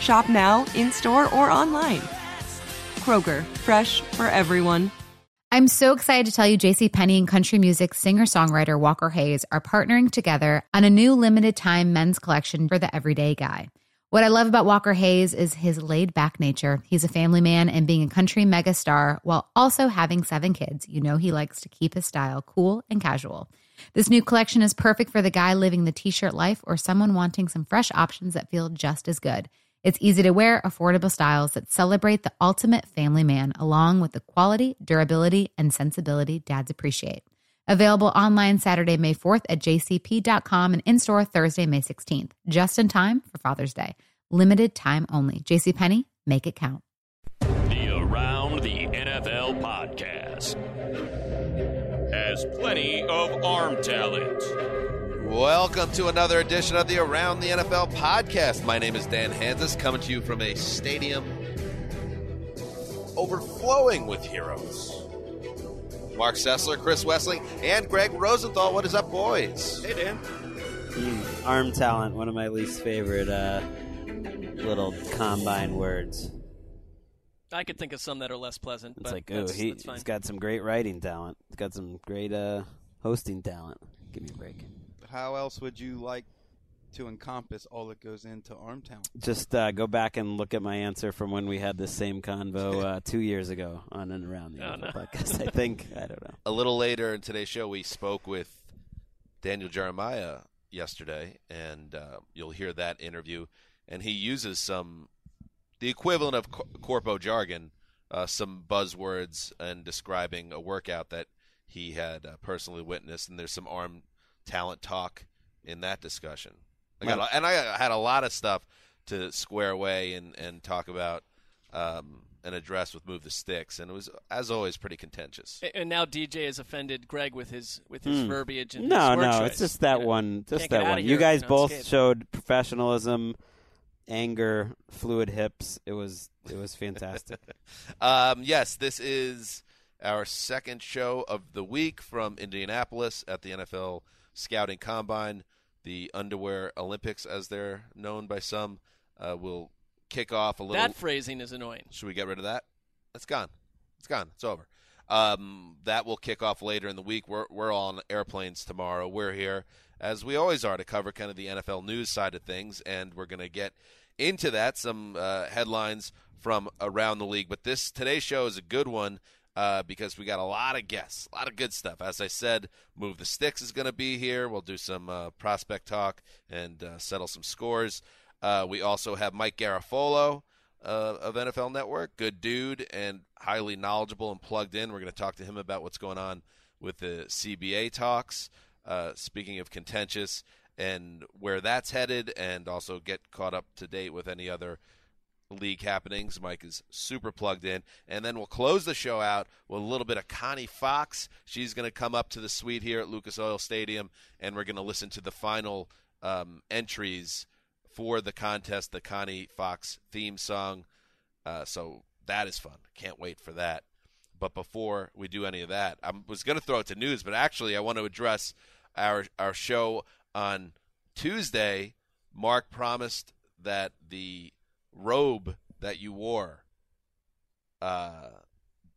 Shop now, in store, or online. Kroger, fresh for everyone. I'm so excited to tell you JC Penney and country music singer-songwriter Walker Hayes are partnering together on a new limited time men's collection for the everyday guy. What I love about Walker Hayes is his laid back nature. He's a family man and being a country megastar while also having seven kids. You know, he likes to keep his style cool and casual. This new collection is perfect for the guy living the t shirt life or someone wanting some fresh options that feel just as good. It's easy to wear, affordable styles that celebrate the ultimate family man, along with the quality, durability, and sensibility dads appreciate. Available online Saturday, May 4th at jcp.com and in store Thursday, May 16th, just in time for Father's Day. Limited time only. JCPenney, make it count. The Around the NFL podcast has plenty of arm talent. Welcome to another edition of the Around the NFL podcast. My name is Dan Hanzus, coming to you from a stadium overflowing with heroes. Marc Sessler, Chris Wesseling, and Gregg Rosenthal. What is up, boys? Hey, Dan. Mm, arm talent, one of my least favorite uh, little combine words. I could think of some that are less pleasant. It's but like, oh, that's, he, has got some great writing talent. He's got some great uh, hosting talent. Give me a break. How else would you like to encompass all that goes into arm talent? Just uh, go back and look at my answer from when we had this same convo uh, two years ago on and around the Oh, NFL no. podcast. I think I don't know. A little later in today's show, we spoke with Daniel Jeremiah yesterday, and uh, you'll hear that interview. And he uses some, the equivalent of cor- corpo jargon, uh, some buzzwords and describing a workout that he had uh, personally witnessed. And there's some arm talent talk in that discussion. I got, a- and I had a lot of stuff to square away and, and talk about um, and address with Move the Sticks. And it was, as always, pretty contentious. And now DJ has offended Gregg with his with his Hmm. verbiage and No, his no, choice. it's just that You know, one. Just that one. You guys both unscathed. showed professionalism, anger, fluid hips. It was it was fantastic. Um, yes, this is our second show of the week from Indianapolis at the NFL Scouting Combine, the Underwear Olympics, as they're known by some. Uh, will kick off a little. That phrasing is annoying. Should we get rid of that? It's gone. It's gone. It's over. Um, that will kick off later in the week. We're we're on airplanes tomorrow. We're here as we always are to cover kind of the NFL news side of things, and we're going to get into that some uh, headlines from around the league. But this today's show is a good one uh, because we got a lot of guests, a lot of good stuff. As I said, Move the Sticks is going to be here. We'll do some uh, prospect talk and uh, settle some scores. Uh, we also have Mike Garafolo uh, of NFL Network, good dude and highly knowledgeable and plugged in. We're going to talk to him about what's going on with the CBA talks. Uh, speaking of contentious and where that's headed, and also get caught up to date with any other league happenings. Mike is super plugged in. And then we'll close the show out with a little bit of Connie Fox. She's going to come up to the suite here at Lucas Oil Stadium, and we're going to listen to the final um, entries for the contest, the Connie Fox theme song. Uh, so that is fun. Can't wait for that. But before we do any of that, I was going to throw it to news, but actually, I want to address our our show on Tuesday. Marc promised that the robe that you wore uh,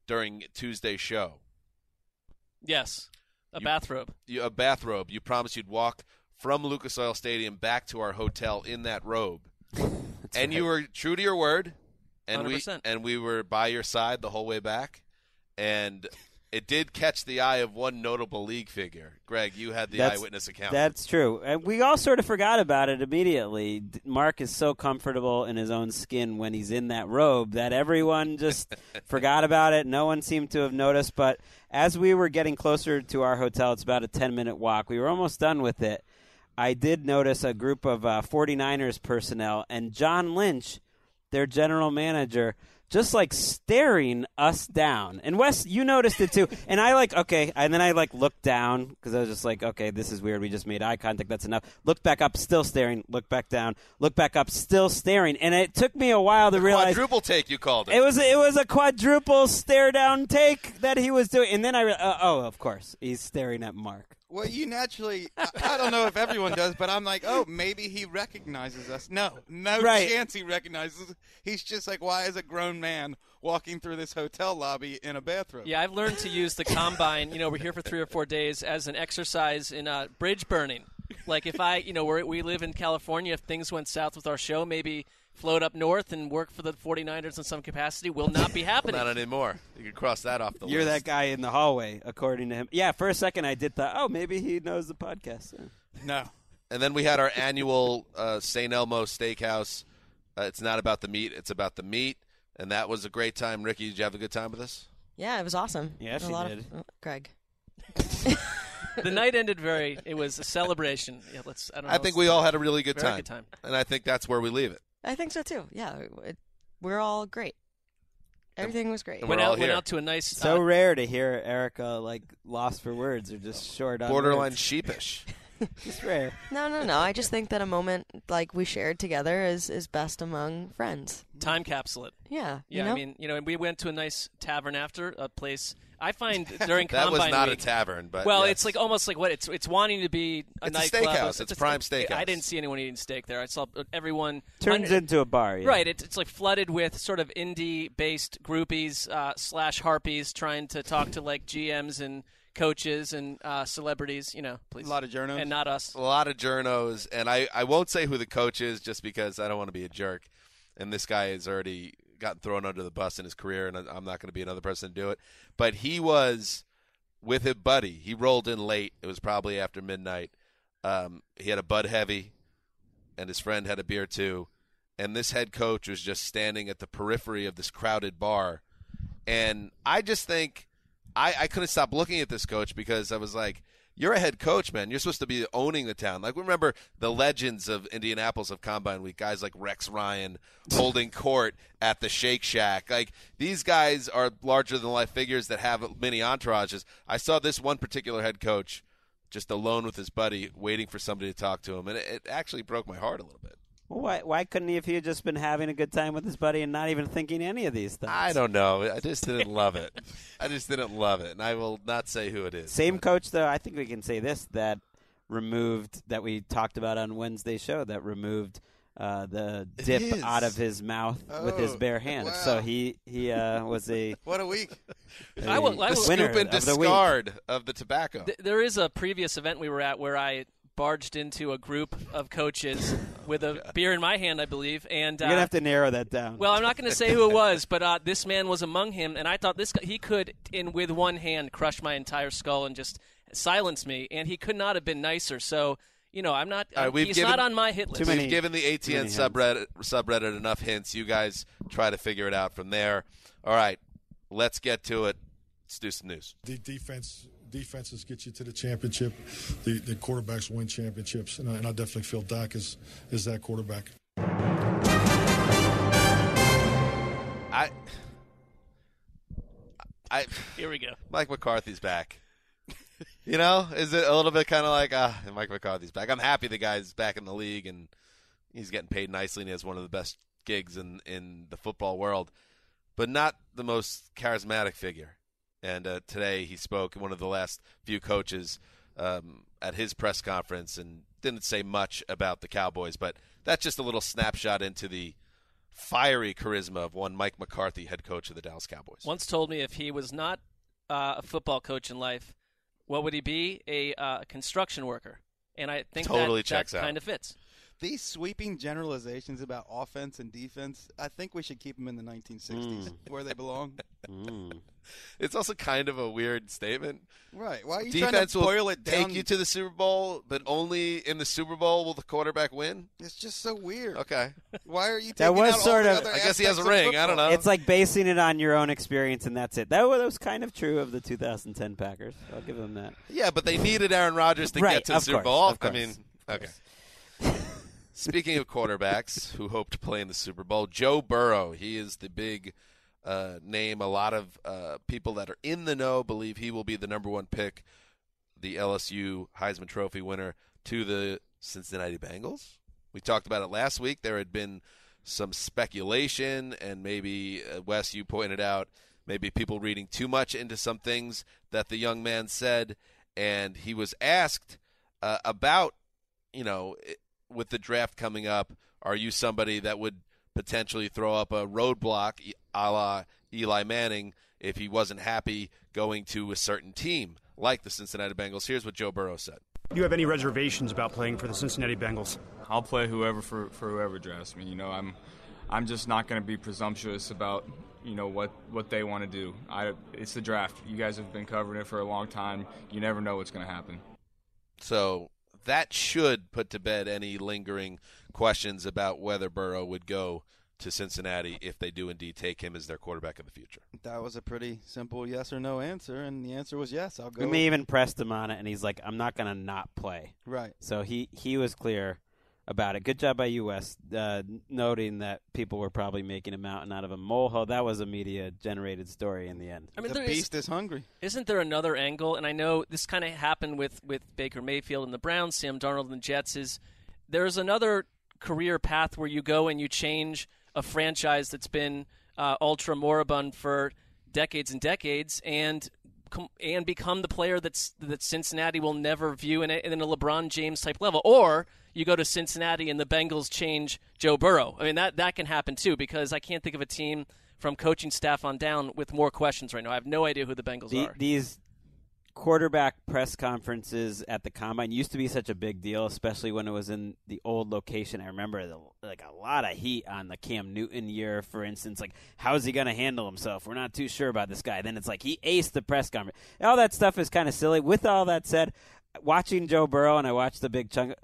during Tuesday's show, Yes, a You- bathrobe. you, a bathrobe, you promised you'd walk from Lucas Oil Stadium back to our hotel in that robe, and you were true to your word, and 100%. and we were by your side the whole way back, and it did catch the eye of one notable league figure. Gregg, you had the That's- eyewitness account. That's true. And we all sort of forgot about it immediately. Marc is so comfortable in his own skin when he's in that robe that everyone just forgot about it. No one seemed to have noticed. But as we were getting closer to our hotel, it's about a 10 minute walk. We were almost done with it. I did notice a group of uh, 49ers personnel and John Lynch, their general manager, just like staring us down. And Wes, you noticed it too. And I like, okay. And then I like looked down because I was just like, okay, this is weird. We just made eye contact. That's enough. Looked back up, still staring. Look back down. Look back up, still staring. And it took me a while to realize Quadruple take, you called it. it was it was a quadruple stare down take that he was doing. And then I, re- uh, oh, of course, he's staring at Marc. Well, you naturally, I, I don't know if everyone does, but I'm like, oh, maybe he recognizes us. No, no Right. chance he recognizes. He's just like, why is a grown man walking through this hotel lobby in a bathrobe? Yeah, I've learned to use the combine. You know, we're here for three or four days as an exercise in uh, bridge burning. Like if I, you know, we're, we live in California. If things went south with our show, maybe float up north and work for the 49ers in some capacity will not be happening. Not anymore. You can cross that off the You're list. that guy in the hallway, according to him. Yeah, for a second I did thought, oh, maybe he knows the podcast. No. And then we had our annual uh, St. Elmo Steakhouse. Uh, it's not about the meat; it's about the meat, and that was a great time. Ricky, did you have a good time with us? Yeah, it was awesome. Yeah, a she lot did. Of, oh, Gregg. the night ended very. It was a celebration. Yeah, let's. I don't know. I think we all had a really good Very time. good time. and I think that's where we leave it. I think so too. Yeah, it, we're all great. Everything was great. And Went we're all out, went here. out to a nice. So uh, rare to hear Erica like lost for words or just short on Borderline words. sheepish. Just rare. No, no, no. I just think that a moment like we shared together is is best among friends. time capsule it. Yeah. Yeah, you know? I mean, you know, and we went to a nice tavern after a place. I find during that was not week, a tavern, but well, yes. it's like almost like what it's it's wanting to be a It's a steakhouse. It's a- prime steakhouse. I didn't see anyone eating steak there. I saw everyone Turns under- into a bar. Yeah. Right, it's, it's like flooded with sort of Indy-based groupies uh, slash harpies trying to talk to like GMs and coaches and uh, celebrities. You know, please, A lot of journos. and not us. a lot of journos, and I, I won't say who the coach is just because I don't want to be a jerk. And this guy is already gotten thrown under the bus in his career, and I'm not going to be another person to do it. But he was with a buddy. He rolled in late. It was probably after midnight. Um, he had a Bud Heavy, and his friend had a beer too. And this head coach was just standing at the periphery of this crowded bar. And I just think I, I couldn't stop looking at this coach because I was like, you're a head coach, man. You're supposed to be owning the town. Like, remember the legends of Indianapolis of Combine Week, guys like Rex Ryan holding court at the Shake Shack. Like, these guys are larger than life figures that have many entourages. I saw this one particular head coach just alone with his buddy, waiting for somebody to talk to him, and it, it actually broke my heart a little bit. Well, why, why couldn't he if he had just been having a good time with his buddy and not even thinking any of these things? I don't know. I just didn't love it. I just didn't love it, and I will not say who it is. Same but- coach, though. I think we can say this that removed that we talked about on Wednesday's show that removed uh, the dip out of his mouth with his Oh, bare hands. wow. So he he uh, was a, What a week. I will- I a the will- winner scoop and of the week. discard of the tobacco. Th- there is a previous event we were at where I barged into a group of coaches with a beer in my hand, I believe, and uh, You're gonna have to narrow that down. Well, I'm not going to say who it was, but uh, this man was among him, and I thought this guy, he could, in with one hand, crush my entire skull and just silence me, and he could not have been nicer. So, you know, I'm not. All right, we've he's given- not on my hit list. Too many- We've given the too ATN many subreddit subreddit enough hints. You guys try to figure it out from there. All right, let's get to it. Let's do some news. The defense defenses get you to the championship. The, the quarterbacks win championships, and I, and I definitely feel Dak is is that quarterback. I, I, Here we go. Mike McCarthy's back. you know, is it a little bit kind of like ah, Mike McCarthy's back? I'm happy the guy's back in the league and he's getting paid nicely and he has one of the best gigs in in the football world, but not the most charismatic figure. And uh, today he spoke, one of the last few coaches um, at his press conference, and didn't say much about the Cowboys, but that's just a little snapshot into the fiery charisma of one Mike McCarthy, head coach of the Dallas Cowboys. Once told me if he was not uh, a football coach in life, what would he be? A uh, construction worker. And I think Totally that, checks that out. kind of fits. These sweeping generalizations about offense and defense, I think we should keep them in the 1960s hmm. where they belong. Hmm. It's also kind of a weird statement. Right. Why are you Defense trying to boil will it down? take you to the Super Bowl, but only in the Super Bowl will the quarterback win. It's just so weird. Okay. Why are you That was out sort all the of- other I guess he has a aspects of ring. I don't know. It's like basing it on your own experience, and that's it. That was, that was kind of true of the 2010 Packers. I'll give them that. Yeah, but they needed Aaron Rodgers to Right, get to the Super course, Bowl. of I mean, of okay. Speaking of quarterbacks who hope to play in the Super Bowl, Joe Burrow. He is the big uh, name. A lot of uh, people that are in the know believe he will be the number one pick, the LSU Heisman Trophy winner to the Cincinnati Bengals. We talked about it last week. There had been some speculation, and maybe uh, Wes, you pointed out maybe people reading too much into some things that the young man said, and he was asked uh, about, you know, with the draft coming up, are you somebody that would potentially throw up a roadblock a la Eli Manning if he wasn't happy going to a certain team like the Cincinnati Bengals? Here's what Joe Burrow said. Do you have any reservations about playing for the Cincinnati Bengals? I'll play whoever for, for whoever drafts me. You know, I'm I'm just not going to be presumptuous about you know what what they want to do. I it's the draft. You guys have been covering it for a long time. You never know what's going to happen. So that should put to bed any lingering questions about whether Burrow would go to Cincinnati if they do indeed take him as their quarterback of the future. That was a pretty simple yes or no answer, and the answer was yes. I'll go. We may even pressed him on it, and he's like, "I'm not going to not play." Right. So he he was clear about it. Good job by Wes Uh, noting that people were probably making a mountain out of a molehill. That was a media generated story in the end. I mean, the beast is hungry. Isn't there another angle? And I know this kind of happened with, with Baker Mayfield and the Browns, Sam Darnold and the Jets. Is there's another career path where you go and you change a franchise that's been uh, ultra moribund for decades and decades, and and become the player that's that Cincinnati will never view in a, in a LeBron James type level, or you go to Cincinnati and the Bengals change Joe Burrow. I mean that that can happen too because I can't think of a team from coaching staff on down with more questions right now. I have no idea who the Bengals The- are. these quarterback press conferences at the combine used to be such a big deal, especially when it was in the old location. I remember the, like a lot of heat on the Cam Newton year, for instance. Like, how is he going to handle himself? We're not too sure about this guy. Then it's like he aced the press conference. All that stuff is kind of silly. With all that said, watching Joe Burrow and I watched the big chunk,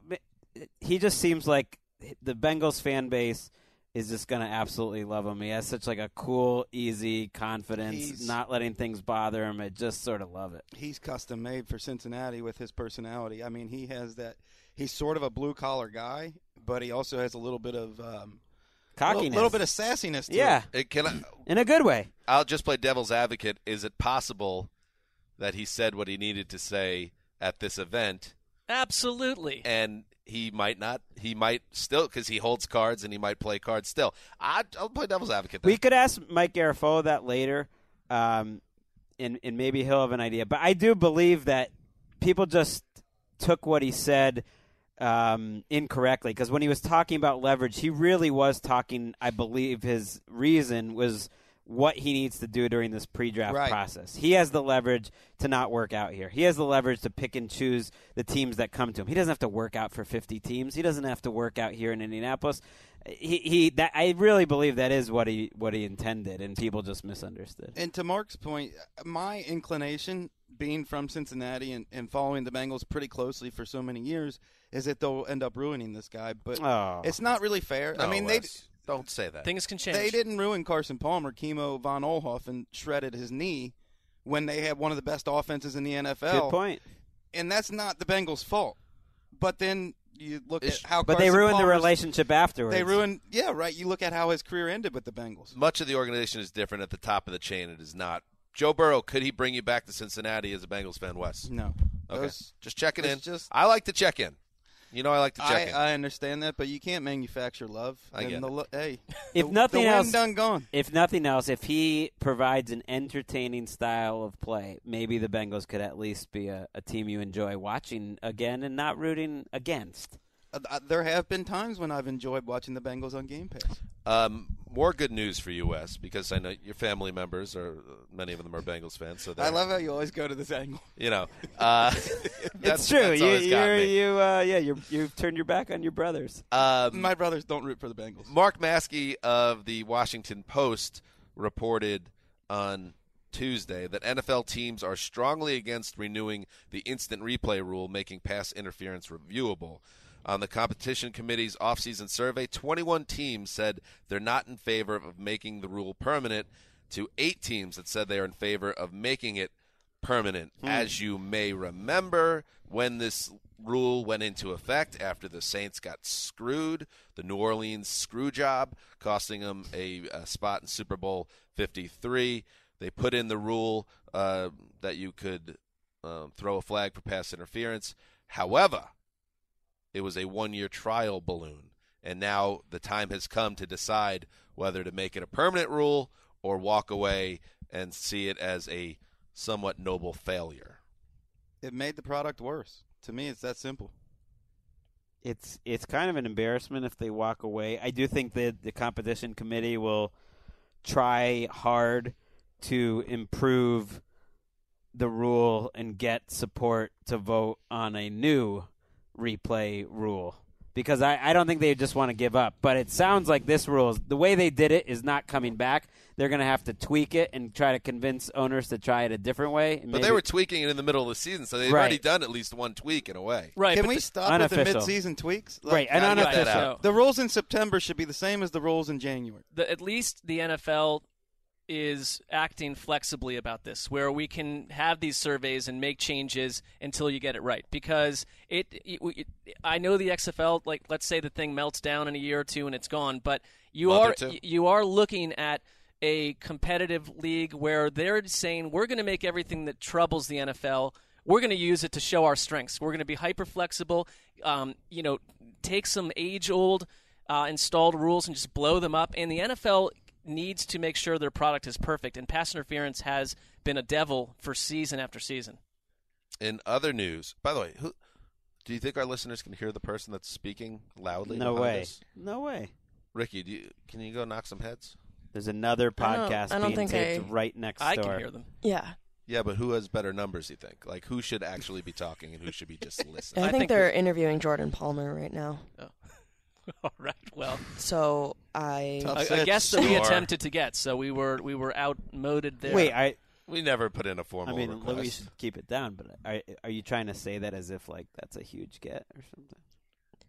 he just seems like the Bengals fan base is just going to absolutely love him. He has such like a cool, easy confidence, He's- not letting things bother him. I just sort of love it. He's custom made for Cincinnati with his personality. I mean, he has that. He's sort of a blue collar guy, but he also has a little bit of um, Cockiness. little, little bit of sassiness. To Yeah. it. It can I, In a good way. I'll just play devil's advocate. Is it possible that he said what he needed to say at this event, Absolutely. and he might not? He might still because he holds cards and he might play cards still. I, I'll play devil's advocate. We could ask Mike Garafolo that later, um, and, and maybe he'll have an idea. But I do believe that people just took what he said um, incorrectly because when he was talking about leverage, he really was talking. I believe his reason was what he needs to do during this pre-draft Right. process. He has the leverage to not work out here. He has the leverage to pick and choose the teams that come to him. He doesn't have to work out for 50 teams. He doesn't have to work out here in Indianapolis. He, he that I really believe that is what he what he intended, and people just misunderstood. And to Marc's point, my inclination, being from Cincinnati and, and following the Bengals pretty closely for so many years, is that they'll end up ruining this guy. But Oh. it's not really fair. I mean, they Wes, don't say that. Things can change. they didn't ruin Carson Palmer. Kimo von Oelhoffen shredded his knee when they had one of the best offenses in the NFL. Good point. And that's not the Bengals' fault. But then you look at how. But they Carson ruined the relationship afterwards. They ruined. Yeah, right. You look at how his career ended with the Bengals. Much of the organization is different at the top of the chain. It is not. Joe Burrow, could he bring you back to Cincinnati as a Bengals fan, Wes? No. Okay. Those- just checking in. just- I like to check in. You know, I like to check I, in. I understand that, but you can't manufacture love. I And get the, it. Hey, If the, nothing the else, done gone. If nothing else, if he provides an entertaining style of play, maybe the Bengals could at least be a, a team you enjoy watching again and not rooting against. Uh, uh, there have been times when I've enjoyed watching the Bengals on Game Pass. Um, more good news for you, Wes, because I know your family members are many of them are Bengals fans. So I love how you always go to this angle. you know. Uh, It's that's, true. That's you, you're, you, uh, yeah, you're, you've turned your back on your brothers. Um, My brothers don't root for the Bengals. Mark Maske of the Washington Post reported on Tuesday that NFL teams are strongly against renewing the instant replay rule, making pass interference reviewable. On the competition committee's offseason survey, 21 teams said they're not in favor of making the rule permanent, to eight teams that said they are in favor of making it permanent. As you may remember, when this rule went into effect after the Saints got screwed, the New Orleans screw job, costing them a, a spot in Super Bowl 53, they put in the rule uh, that you could um, throw a flag for pass interference. However, it was a one year trial balloon. And now the time has come to decide whether to make it a permanent rule or walk away and see it as a somewhat noble failure. It made the product worse. To me, it's that simple. it's it's kind of an embarrassment if they walk away. I do think that the competition committee will try hard to improve the rule and get support to vote on a new replay rule. Because I, I don't think they just want to give up. But it sounds like this rule is the way they did it is not coming back. They're going to have to tweak it and try to convince owners to try it a different way. But they were tweaking it in the middle of the season, so they've Right. already done at least one tweak in a way. Right. Can we the- stop with the mid-season tweaks? Right, and gotta that unofficial. out. The rules in September should be the same as the rules in January. the, at least the NFL is acting flexibly about this, where we can have these surveys and make changes until you get it right. Because it, it, it I know the XFL, like let's say the thing melts down in a year or two and it's gone, but you Month are you are looking at a competitive league where they're saying we're going to make everything that troubles the NFL. We're going to use it to show our strengths. We're going to be hyper flexible. Um, you know, take some age old uh, installed rules and just blow them up. And the NFL needs to make sure their product is perfect. And pass interference has been a devil for season after season. In other news, by the way, who do you think our listeners can hear the person that's speaking loudly? No way. us? No way. Ricky, do you, can you go knock some heads? There's another I don't- podcast I don't being think taped I- right next I door. I can hear them. Yeah. Yeah, but who has better numbers? You think? Like who should actually be talking and who should be just listening? I think, think they're interviewing Jordan Palmer right now. Oh. All right. Well, So I Tough a, a guest that we attempted to get, so we were we were outmoded there. Wait, I we never put in a formal I mean request. we should keep it down, but are are you trying to say that as if like that's a huge get or something?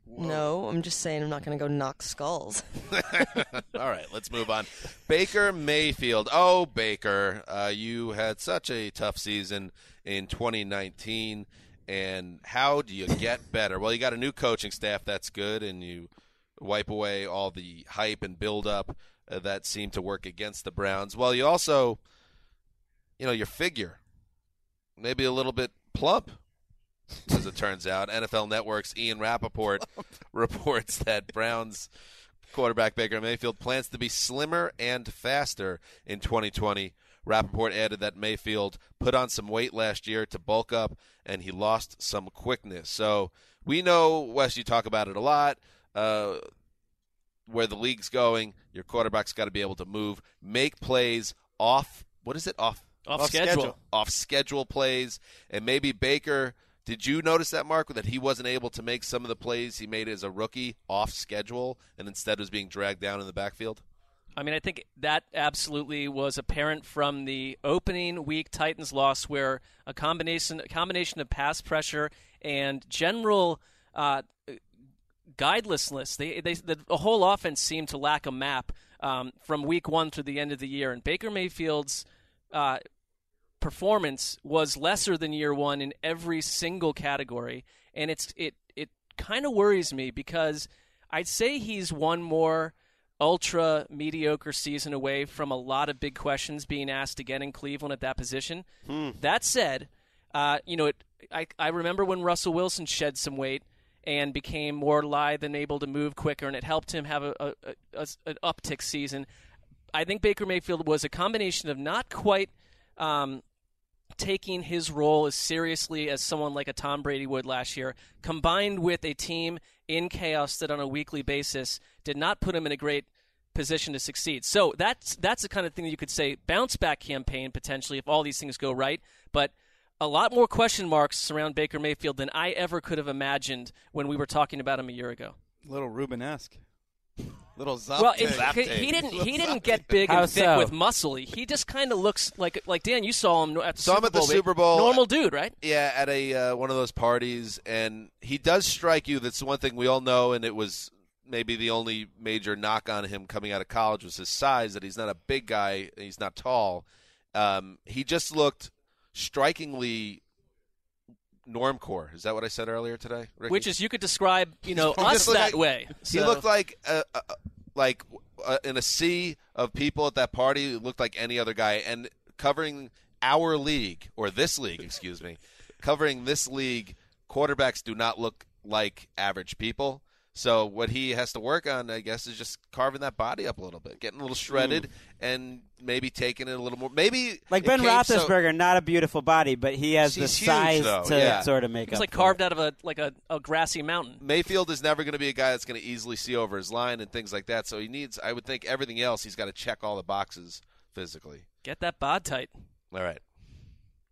no, I'm just saying I'm not going to go knock skulls. All right, let's move on. Baker Mayfield. Oh, Baker, uh, you had such a tough season in 2019, and how do you get better? Well, you got a new coaching staff. That's good, and you wipe away all the hype and build up uh, that seemed to work against the Browns. Well, you also, you know, your figure maybe a little bit plump. As it turns out, NFL Network's Ian Rapoport reports that Browns quarterback Baker Mayfield plans to be slimmer and faster in 2020. Rapoport added that Mayfield put on some weight last year to bulk up, and he lost some quickness. So we know, Wes, you talk about it a lot. Uh, where the league's going, your quarterback's got to be able to move, make plays off. What is it? Off Off, Off schedule. schedule. off schedule plays, and maybe Baker. Did you notice that, Marc, that he wasn't able to make some of the plays he made as a rookie off schedule, and instead was being dragged down in the backfield? I mean, I think that absolutely was apparent from the opening week Titans loss, where a combination a combination of pass pressure and general uh, guidelessness. They, they, the, the whole offense seemed to lack a map um, from week one through the end of the year. And Baker Mayfield's uh, performance was lesser than year one in every single category, and it's it it kind of worries me because I'd say he's one more ultra mediocre season away from a lot of big questions being asked again in Cleveland at that position. That said, uh, you know, it, I I remember when Russell Wilson shed some weight and became more lithe and able to move quicker, and it helped him have a, a, a, an uptick season. I think Baker Mayfield was a combination of not quite um, taking his role as seriously as someone like a Tom Brady would last year, combined with a team in chaos that on a weekly basis did not put him in a great position to succeed. So that's that's the kind of thing you could say bounce back campaign potentially if all these things go right, but a lot more question marks surround Baker Mayfield than I ever could have imagined when we were talking about him a year ago. Little Rubenesque. Little zop Well, it, he, he didn't. He didn't get big and How thick so? with muscle. He just kind of looks like like Dan. You saw him at the Saw him Super at the Bowl. Super Bowl. Normal dude, right? Yeah, at a uh, one of those parties, and he does strike you. That's the one thing we all know, and it was maybe the only major knock on him coming out of college was his size. That he's not a big guy, he's not tall. Um, he just looked strikingly normcore. Is that what I said earlier today? Ricky? Which is you could describe you know He us that like- way. He So- looked like uh, uh, like uh, in a sea of people at that party. He looked like any other guy, and covering our league or this league, excuse me, covering this league, quarterbacks do not look like average people. So what he has to work on, I guess, is just carving that body up a little bit, getting a little hmm. shredded, and maybe taking it a little more. Maybe Like Ben came so- Roethlisberger, not a beautiful body, but he has the He's huge, size to yeah. sort of make It's up. like for carved it. out of a like a, a grassy mountain. Mayfield is never going to be a guy that's going to easily see over his line and things like that. So he needs, I would think, everything else. He's got to check all the boxes physically. Get that bod tight. All right,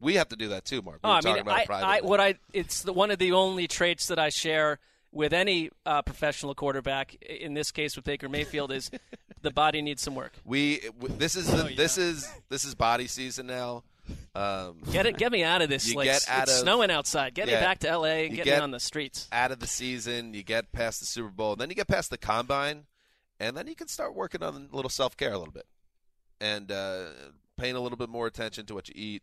we have to do that too, Marc. We Oh, were I mean, talking about I. I, what I it's the, one of the only traits that I share with any uh, professional quarterback. In this case, with Baker Mayfield, is the body needs some work. we this is the, this is this is body season now. Um, Get it, get me out of this. You like, get it's of- snowing outside. Get Yeah. me back to L.A. You Get, get- me on the streets. out of the season, you get past the Super Bowl, then you get past the combine, and then you can start working on a little self care a little bit, and uh, paying a little bit more attention to what you eat.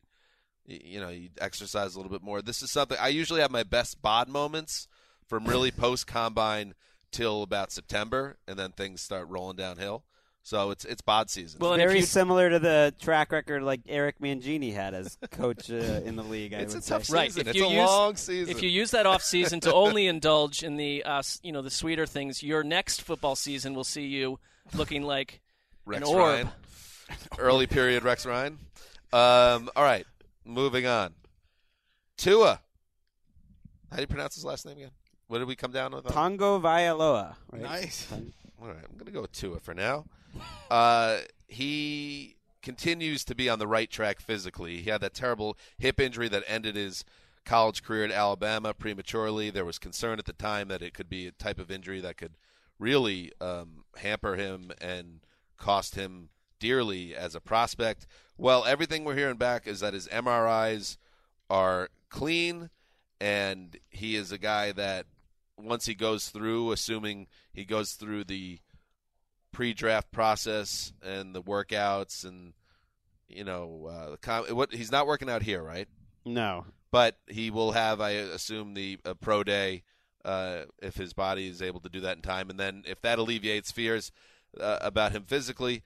You, you know, you exercise a little bit more. This is something I usually have my best bod moments from really post combine till about September, and then things start rolling downhill. So it's it's bod season. Well, Very you- similar to the track record like Eric Mangini had as coach uh, in the league. I It's would a tough say. Right. If It's you a use, long season. If you use that off season to only indulge in the uh, you know the sweeter things, your next football season will see you looking like Rex an orb. Ryan. Early period Rex Ryan. Um, all right, moving on. Tua. How do you pronounce his last name again? What did we come down with? Tongo Vailoa. Right? Nice. All right, I'm going to go with Tua for now. Uh, he continues to be on the right track physically. He had that terrible hip injury that ended his college career at Alabama prematurely. There was concern at the time that it could be a type of injury that could really um, hamper him and cost him dearly as a prospect. Well, everything we're hearing back is that his MRIs are clean, and he is a guy that once he goes through, assuming he goes through the pre-draft process and the workouts and you know uh, the com- what he's not working out here, right? No. But he will have, I assume, the uh, pro day uh, if his body is able to do that in time, and then if that alleviates fears uh, about him physically,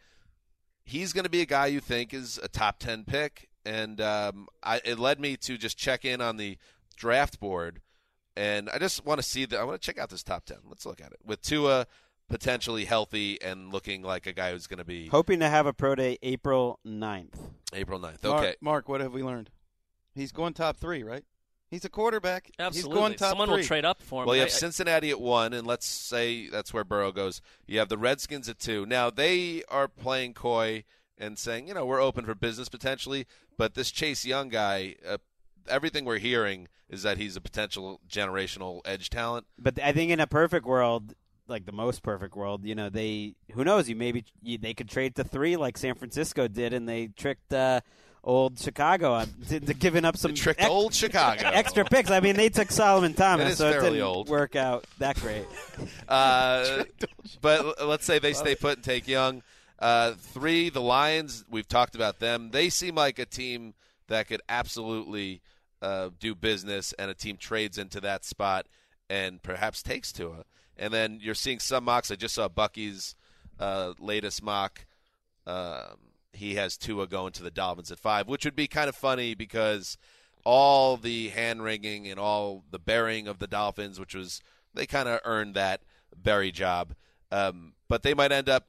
he's going to be a guy you think is a top ten pick. And um, I, it led me to just check in on the draft board, and I just want to see that. I want to check out this top ten. Let's look at it with Tua potentially healthy and looking like a guy who's going to be Hoping to have a pro day April 9th. April 9th. Okay, Marc, what have we learned? He's going top three, right? He's a quarterback. absolutely. He's going top Someone three. will trade up for him. Well, you I- have I- Cincinnati at one, and let's say that's where Burrow goes. You have the Redskins at two. Now they are playing coy and saying, you know, we're open for business potentially, but this Chase Young guy, uh, everything we're hearing is that he's a potential generational edge talent. But I think in a perfect world, like the most perfect world, you know, they who knows, you maybe you, they could trade to three like San Francisco did, and they tricked uh, old Chicago on to, to giving up some tricked ex- old Chicago. extra picks. I mean, they took Solomon Thomas, It so it didn't old. work out that great. Uh, but let's say they stay put and take Young. Uh, three, the Lions. We've talked about them. They seem like a team that could absolutely uh, do business, and a team trades into that spot and perhaps takes Tua. And then you're seeing some mocks. I just saw Bucky's uh, latest mock. Um, he has Tua going to the Dolphins at five, which would be kind of funny because all the hand wringing and all the burying of the Dolphins, which was they kind of earned that bury job, um, but they might end up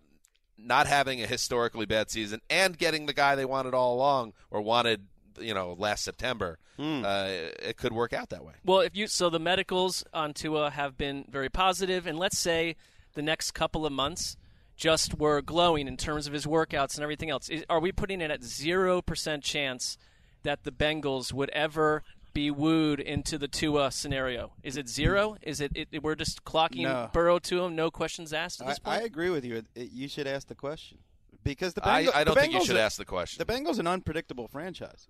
not having a historically bad season and getting the guy they wanted all along or wanted you know last September, Hmm. uh, it could work out that way. Well, if you so the medicals on Tua have been very positive, and let's say the next couple of months just were glowing in terms of his workouts and everything else. Is, are we putting it at zero percent chance that the Bengals would ever be wooed into the Tua scenario? Is it zero? Is it, it we're just clocking No. Burrow to him, no questions asked at I, this point? I agree with you. It- it- you should ask the question because the Bengals, I don't the think you should are- ask the question. The Bengals an unpredictable franchise.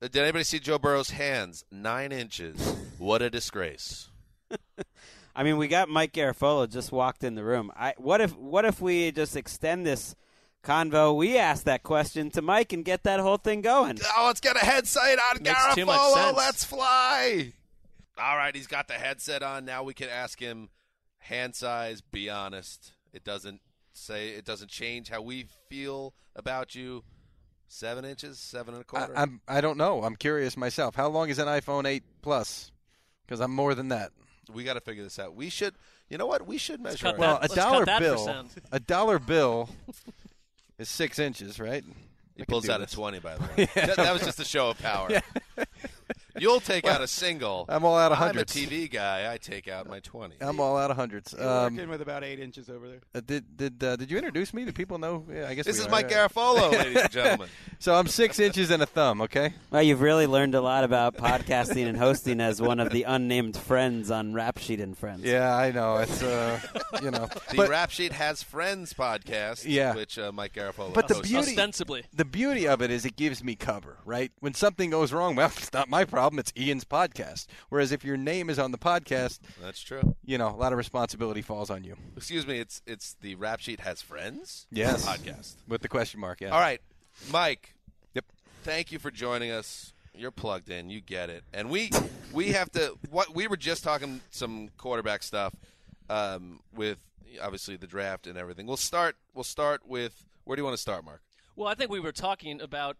Did anybody see Joe Burrow's hands? Nine inches. What a disgrace. I mean, we got Mike Garafolo just walked in the room. I what if what if we just extend this convo? We ask that question to Mike and get that whole thing going. Oh, let's get a headset on Makes too Garafolo. Let's fly. All right, he's got the headset on. Now we can ask him hand size. Be honest. It doesn't say. It doesn't change how we feel about you. Seven inches, seven and a quarter. I'm I don't know. I'm curious myself. How long is an iPhone 8 Plus? Because I'm more than that. we got to figure this out. We should. You know what? We should measure. cut our- Well, a let's cut dollar that bill. percent. A dollar bill is six inches, right? He I pulls out this. a twenty. By the way, that, that was just a show of power. You'll take out a single. I'm all out of hundreds. I'm a hundreds. TV guy. I take out my twenty. I'm all out of hundreds. You're Um, working with about eight inches over there. uh, did did uh, did you introduce me? Do people know? Yeah, I guess This we is are. Mike Garafolo, ladies and gentlemen. So I'm six inches and a thumb. Okay. Well, you've really learned a lot about podcasting and hosting as one of the unnamed friends on Rap Sheet and Friends. Yeah, I know. It's uh, you know, The but Rap Sheet has Friends podcast, Yeah. which uh, Mike Garafolo But the beauty- Ostensibly. the beauty of it is it gives me cover, right? When something goes wrong, well, it's not my problem. It's Ian's podcast. Whereas if your name is on the podcast, That's true. you know, a lot of responsibility falls on you. Excuse me, it's it's the Rap Sheet has Friends Yes. podcast. With the question mark, yeah. All right, Mike. Yep. Thank you for joining us. You're plugged in. You get it. And we we have to. What we were just talking some quarterback stuff um, with obviously the draft and everything. We'll start. We'll start with where do you want to start, Marc? Well, I think we were talking about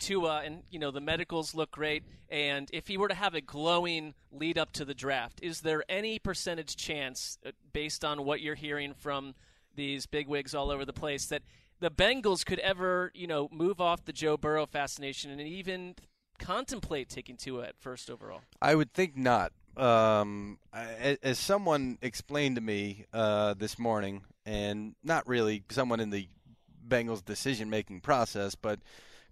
Tua, and you know the medicals look great. And if he were to have a glowing lead up to the draft, is there any percentage chance, uh, based on what you're hearing from these bigwigs all over the place, that the Bengals could ever, you know, move off the Joe Burrow fascination and even contemplate taking Tua at first overall? I would think not. Um, I- as someone explained to me uh, this morning, and not really someone in the Bengals decision-making process, but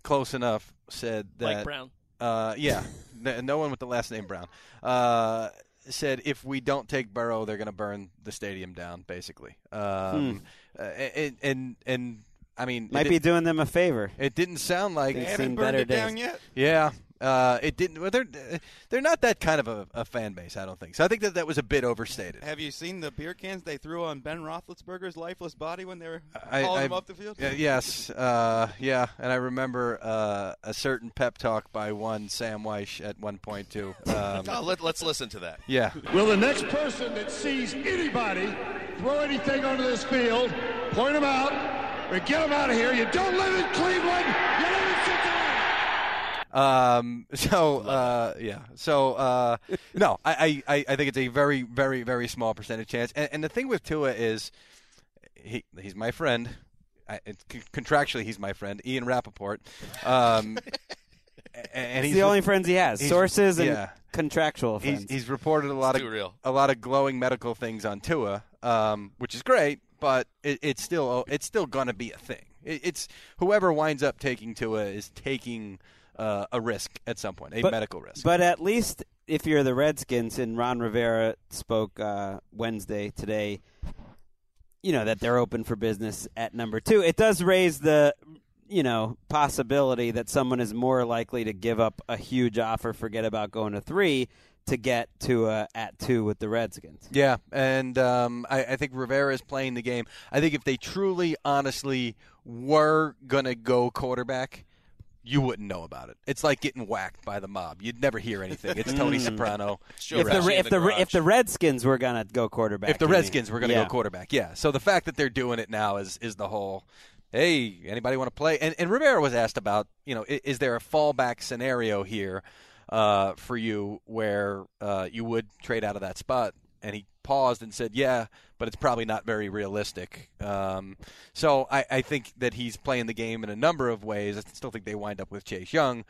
close enough, said that Mike Brown. Uh, yeah, N- no one with the last name Brown. Uh, said if we don't take Burrow, they're going to burn the stadium down, basically. Um, uh, and, and and I mean, it Might did- be doing them a favor. It didn't sound like They've They seen haven't burned better it down yet. yeah, uh, it didn't. Well, they're they're not that kind of a, a fan base. I don't think so. I think that that was a bit overstated. Have you seen the beer cans they threw on Ben Roethlisberger's lifeless body when they were I- hauling I- him up the field? Uh, yes, uh, yeah, and I remember uh, a certain pep talk by one Sam Wyche at one point too. Um, Oh, let, let's listen to that. yeah, Will the next person that sees anybody throw anything onto this field, point them out, or get them out of here? You don't live in Cleveland. You live in Cincinnati. Um. So, uh, yeah. So, uh, no, I, I, I think it's a very, very, very small percentage chance. And, and the thing with Tua is, he, he's my friend. I, contractually, he's my friend, Ian Rapoport. Um, and He's he's the only friends he has. Sources and yeah. contractual He's, friends. he's reported a lot It's of real. a lot of glowing medical things on Tua, um, which is great, but it, it's still it's still gonna be a thing. It, it's whoever winds up taking Tua is taking uh, a risk at some point, a But- medical risk. But at least if you're the Redskins, and Ron Rivera spoke uh, Wednesday today, you know that they're open for business at number two. It does raise the you know possibility that someone is more likely to give up a huge offer, forget about going to three, to get to uh, at two with the Redskins. Yeah, and um, I, I think Rivera is playing the game. I think if they truly, honestly were gonna go quarterback, you wouldn't know about it. It's like getting whacked by the mob. You'd never hear anything. It's Tony Mm. Soprano. Joe If the, if the the if the Redskins were gonna go quarterback, if the you mean. Redskins were going to Yeah. go quarterback, yeah. So the fact that they're doing it now is is the whole. Hey, anybody want to play? And, and Rivera was asked about, you know, is, is there a fallback scenario here uh, for you where uh, you would trade out of that spot? And he paused and said, "Yeah, but it's probably not very realistic." Um, so I, I think that he's playing the game in a number of ways. I still think they wind up with Chase Young.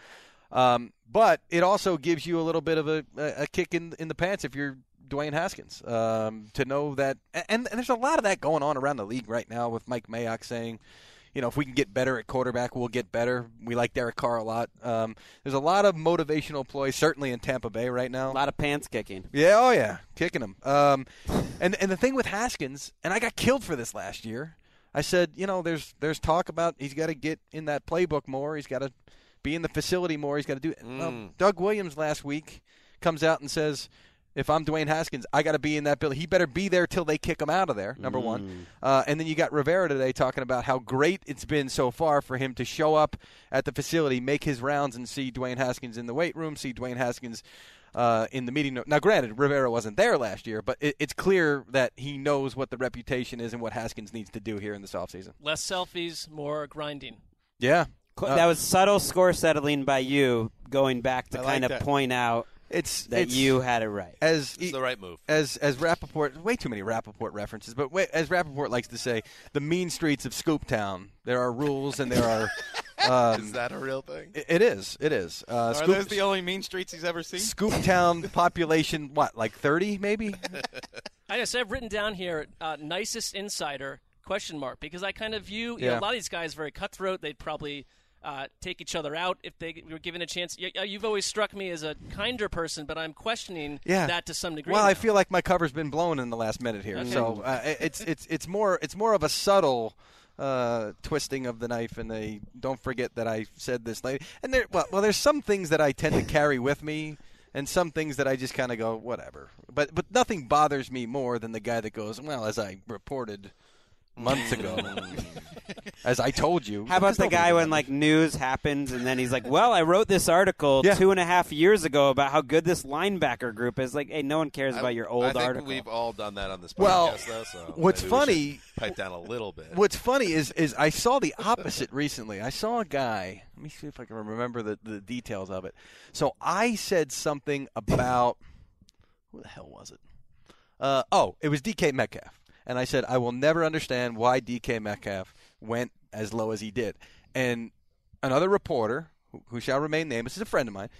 Um, but it also gives you a little bit of a, a, kick in in the pants if you're Dwayne Haskins um, to know that, and, and there's a lot of that going on around the league right now with Mike Mayock saying, you know, if we can get better at quarterback, we'll get better. We like Derek Carr a lot. Um, there's a lot of motivational ploys, certainly in Tampa Bay right now. A lot of pants kicking. Yeah, oh yeah, kicking them. Um, and and the thing with Haskins, and I got killed for this last year. I said, you know, there's there's talk about he's got to get in that playbook more. He's got to be in the facility more. He's got to do. Well, Mm. Doug Williams last week comes out and says, if I'm Dwayne Haskins, I got to be in that building. He better be there till they kick him out of there. Number one, uh, and then you got Rivera today talking about how great it's been so far for him to show up at the facility, make his rounds, and see Dwayne Haskins in the weight room, see Dwayne Haskins. Uh, in the meeting, now granted, Rivera wasn't there last year, but it, it's clear that he knows what the reputation is and what Haskins needs to do here in this offseason. Less selfies, more grinding. Yeah, Uh, that was subtle score settling by you, going back to I like kind of that. point out it's that it's- you had it right. As It's the right move. As as Rapoport, way too many Rapoport references, but wait, as Rapoport likes to say, the mean streets of Scooptown. There are rules and there are. Um, Is that a real thing? it- it is. It is. Uh, Are Scoop, those the only mean streets he's ever seen? Scooptown population, what, like thirty, maybe? I just I've written down here uh, nicest insider question mark because I kind of view you know, a lot of these guys very cutthroat. They'd probably uh, take each other out if they were given a chance. You, you've always struck me as a kinder person, but I'm questioning Yeah. that to some degree. Well, I feel like my cover's been blown in the last minute here, Okay. so uh, it's it's it's more it's more of a subtle uh, twisting of the knife, and they don't forget that I said this late. And there, well, well, there's some things that I tend to carry with me, and some things that I just kind of go whatever. But but nothing bothers me more than the guy that goes, well, as I reported months ago, as I told you. How about the guy when like news happens and then he's like, "Well, I wrote this article Yeah. two and a half years ago about how good this linebacker group is." Like, hey, no one cares I- about your I old think article. we've all done that on this podcast, Well, though. So what's maybe we should funny- pipe down a little bit. What's funny is is I saw the opposite recently. I saw a guy. Let me see if I can remember the, the details of it. So I said something about who the hell was it? Uh, oh, it was DK Metcalf, and I said I will never understand why DK Metcalf went as low as he did. And another reporter, who, who shall remain nameless, is a friend of mine,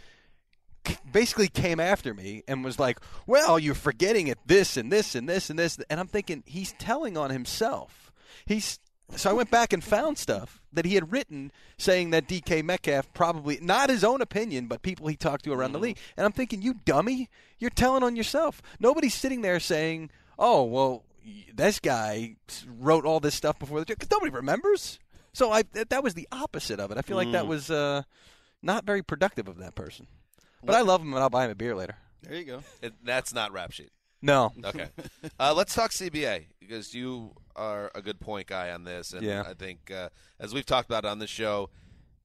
basically came after me and was like, "Well, you're forgetting it this and this and this and this." And I'm thinking he's telling on himself. He's so I went back and found stuff that he had written saying that DK Metcalf probably not his own opinion, but people he talked to around the mm-hmm. league. And I'm thinking, you dummy, you're telling on yourself. Nobody's sitting there saying, "Oh, well, this guy wrote all this stuff before the because nobody remembers." So I th- that was the opposite of it. I feel like that Mm. was uh, not very productive of that person. But I love him, and I'll buy him a beer later. There you go. It, that's not rap sheet. No. Okay. uh, let's talk CBA because you are a good point guy on this, and Yeah. I think uh, as we've talked about on the show,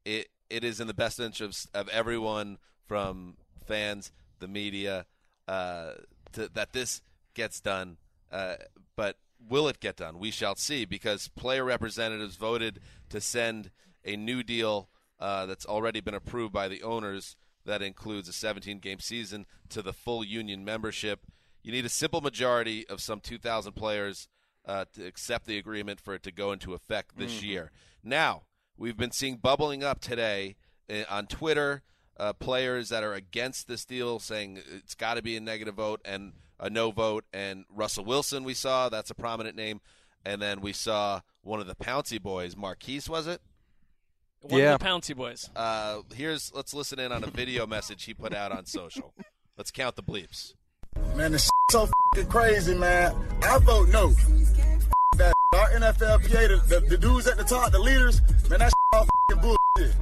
it it is in the best interest of everyone from fans, the media, uh, to, that this gets done. Uh, but will it get done? We shall see because player representatives voted to send a new deal uh, that's already been approved by the owners that includes a 17 game season to the full union membership. You need a simple majority of some 2,000 players uh, to accept the agreement for it to go into effect this Mhm. year. Now, we've been seeing bubbling up today uh, on Twitter uh, players that are against this deal saying it's got to be a negative vote and a no vote. And Russell Wilson, we saw, that's a prominent name. And then we saw one of the Pouncey boys, Maurkice, was it? One of the Pouncey boys. Uh, here's let's listen in on a video message he put out on social. Let's count the bleeps. Man, this so fucking crazy, man. I vote no. That our NFLPA, the, the, the dudes at the top, the leaders, man, that all fucking bullshit.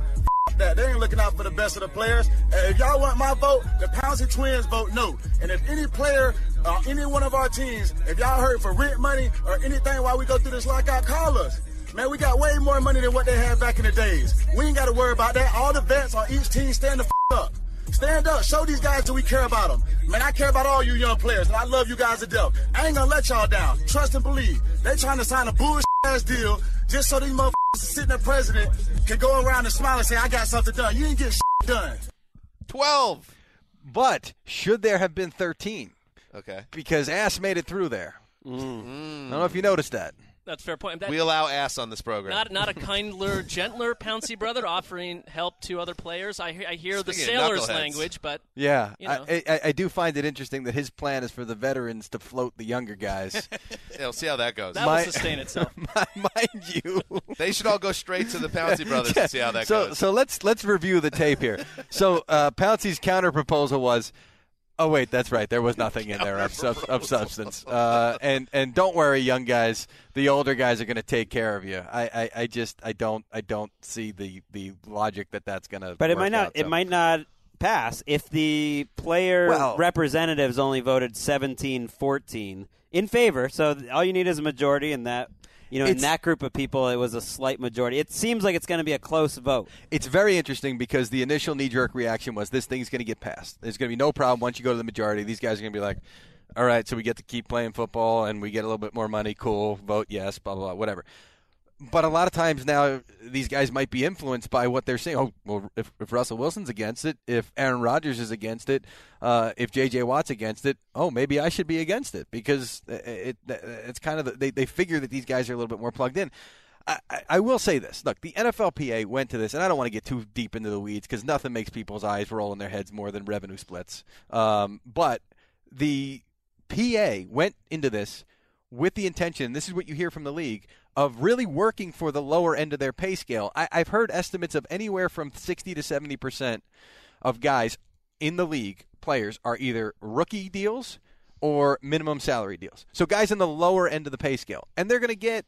That they ain't looking out for the best of the players. If y'all want my vote, the Pouncey twins vote no. And if any player, uh, any one of our teams, if y'all heard for rent money or anything while we go through this lockout, call us. Man, we got way more money than what they had back in the days. We ain't got to worry about that. All the vets on each team stand the f- up. Stand up. Show these guys that we care about them. Man, I care about all you young players, and I love you guys to death. I ain't gonna let y'all down. Trust and believe. They trying to sign a bullshit ass deal just so these motherfuckers sitting there president can go around and smile and say, I got something done. You ain't get shit done. 12. But should there have been 13? Okay. Because Ass made it through there. Mm. I don't know if you noticed that. That's a fair point. That- we allow ass on this program. Not not a kindler, gentler Pouncey brother offering help to other players. I, I hear the Speaking of sailor's language, but Yeah, you know. I, I, I do find it interesting that his plan is for the veterans to float the younger guys. Yeah, we'll see how that goes. that will sustain itself. Mind you, they should all go straight to the Pouncey brothers Yeah. and see how that so, goes. So let's let's review the tape here. so uh, Pouncey's counter proposal was, oh wait, that's right, there was nothing in there of, sub- of substance. Uh, and and don't worry, young guys, the older guys are going to take care of you. I, I, I just I don't I don't see the, the logic that that's going to. But it might not. Out, It might not pass if the player Well- representatives only voted 17-14 in favor. So all you need is a majority, and that you know in that group of people, it was a slight majority. It seems like it's going to be a close vote. It's very interesting because the initial knee jerk reaction was this thing's going to get passed. There's going to be no problem once you go to the majority. These guys are going to be like, all right, so we get to keep playing football and we get a little bit more money. Cool. Vote yes, blah, blah, blah, whatever. But a lot of times now, these guys might be influenced by what they're saying. Oh, well, if, if Russell Wilson's against it, if Aaron Rodgers is against it, uh, if J.J. Watt's against it, oh, maybe I should be against it because it, it it's kind of the, they they figure that these guys are a little bit more plugged in. I, I- I will say this. Look, the NFLPA went to this, and I don't want to get too deep into the weeds because nothing makes people's eyes roll in their heads more than revenue splits. Um, but the PA went into this with the intention, this is what you hear from the league, of really working for the lower end of their pay scale. I, I've heard estimates of anywhere from 60 to 70 percent of guys in the league, players, are either rookie deals or minimum salary deals. So guys in the lower end of the pay scale, and they're going to get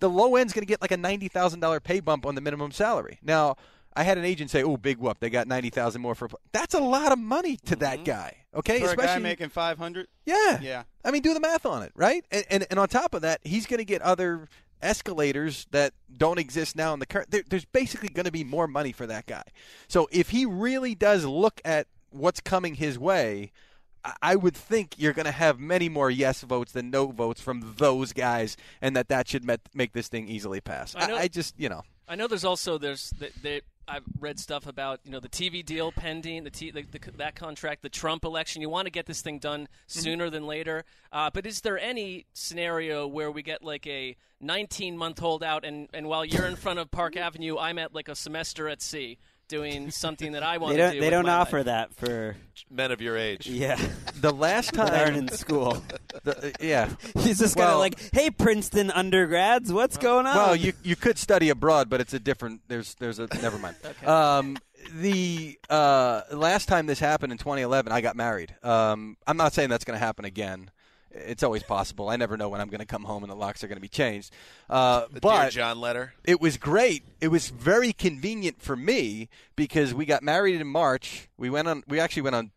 the low end's going to get like a ninety thousand dollar pay bump on the minimum salary. Now, I had an agent say, "Oh, big whoop! They got ninety thousand more for." That's a lot of money to that mm-hmm. guy. Okay, For a guy especially making 500? yeah, Yeah. I mean, do the math on it, right? And and, and on top of that, he's going to get other escalators that don't exist now in the current. There, there's basically going to be more money for that guy. So if he really does look at what's coming his way. I- I would think you're going to have many more yes votes than no votes from those guys, and that that should met, make this thing easily pass. I I, know- I just, you know, I know there's also there's the, the, I've read stuff about you know the TV deal pending the, t, the, the that contract the Trump election. You want to get this thing done sooner than later. Uh, but is there any scenario where we get like a 19 month holdout and and while you're in front of Park Avenue I'm at like a semester at sea doing something that I want They to don't. do They don't offer life. that for Men of your age. yeah. the last that time aren't in school. the, uh, yeah, He's just Well- kind of like, "Hey, Princeton undergrads, what's going on?" Well, you you could study abroad, but it's a different. There's there's a never mind. Um, the uh, last time this happened in 2011, I got married. Um, I'm not saying that's going to happen again. It's always possible. I never know when I'm going to come home and the locks are going to be changed. Uh, The Dear but John letter. it was great. It was very convenient for me because we got married in March. We went on. We actually went on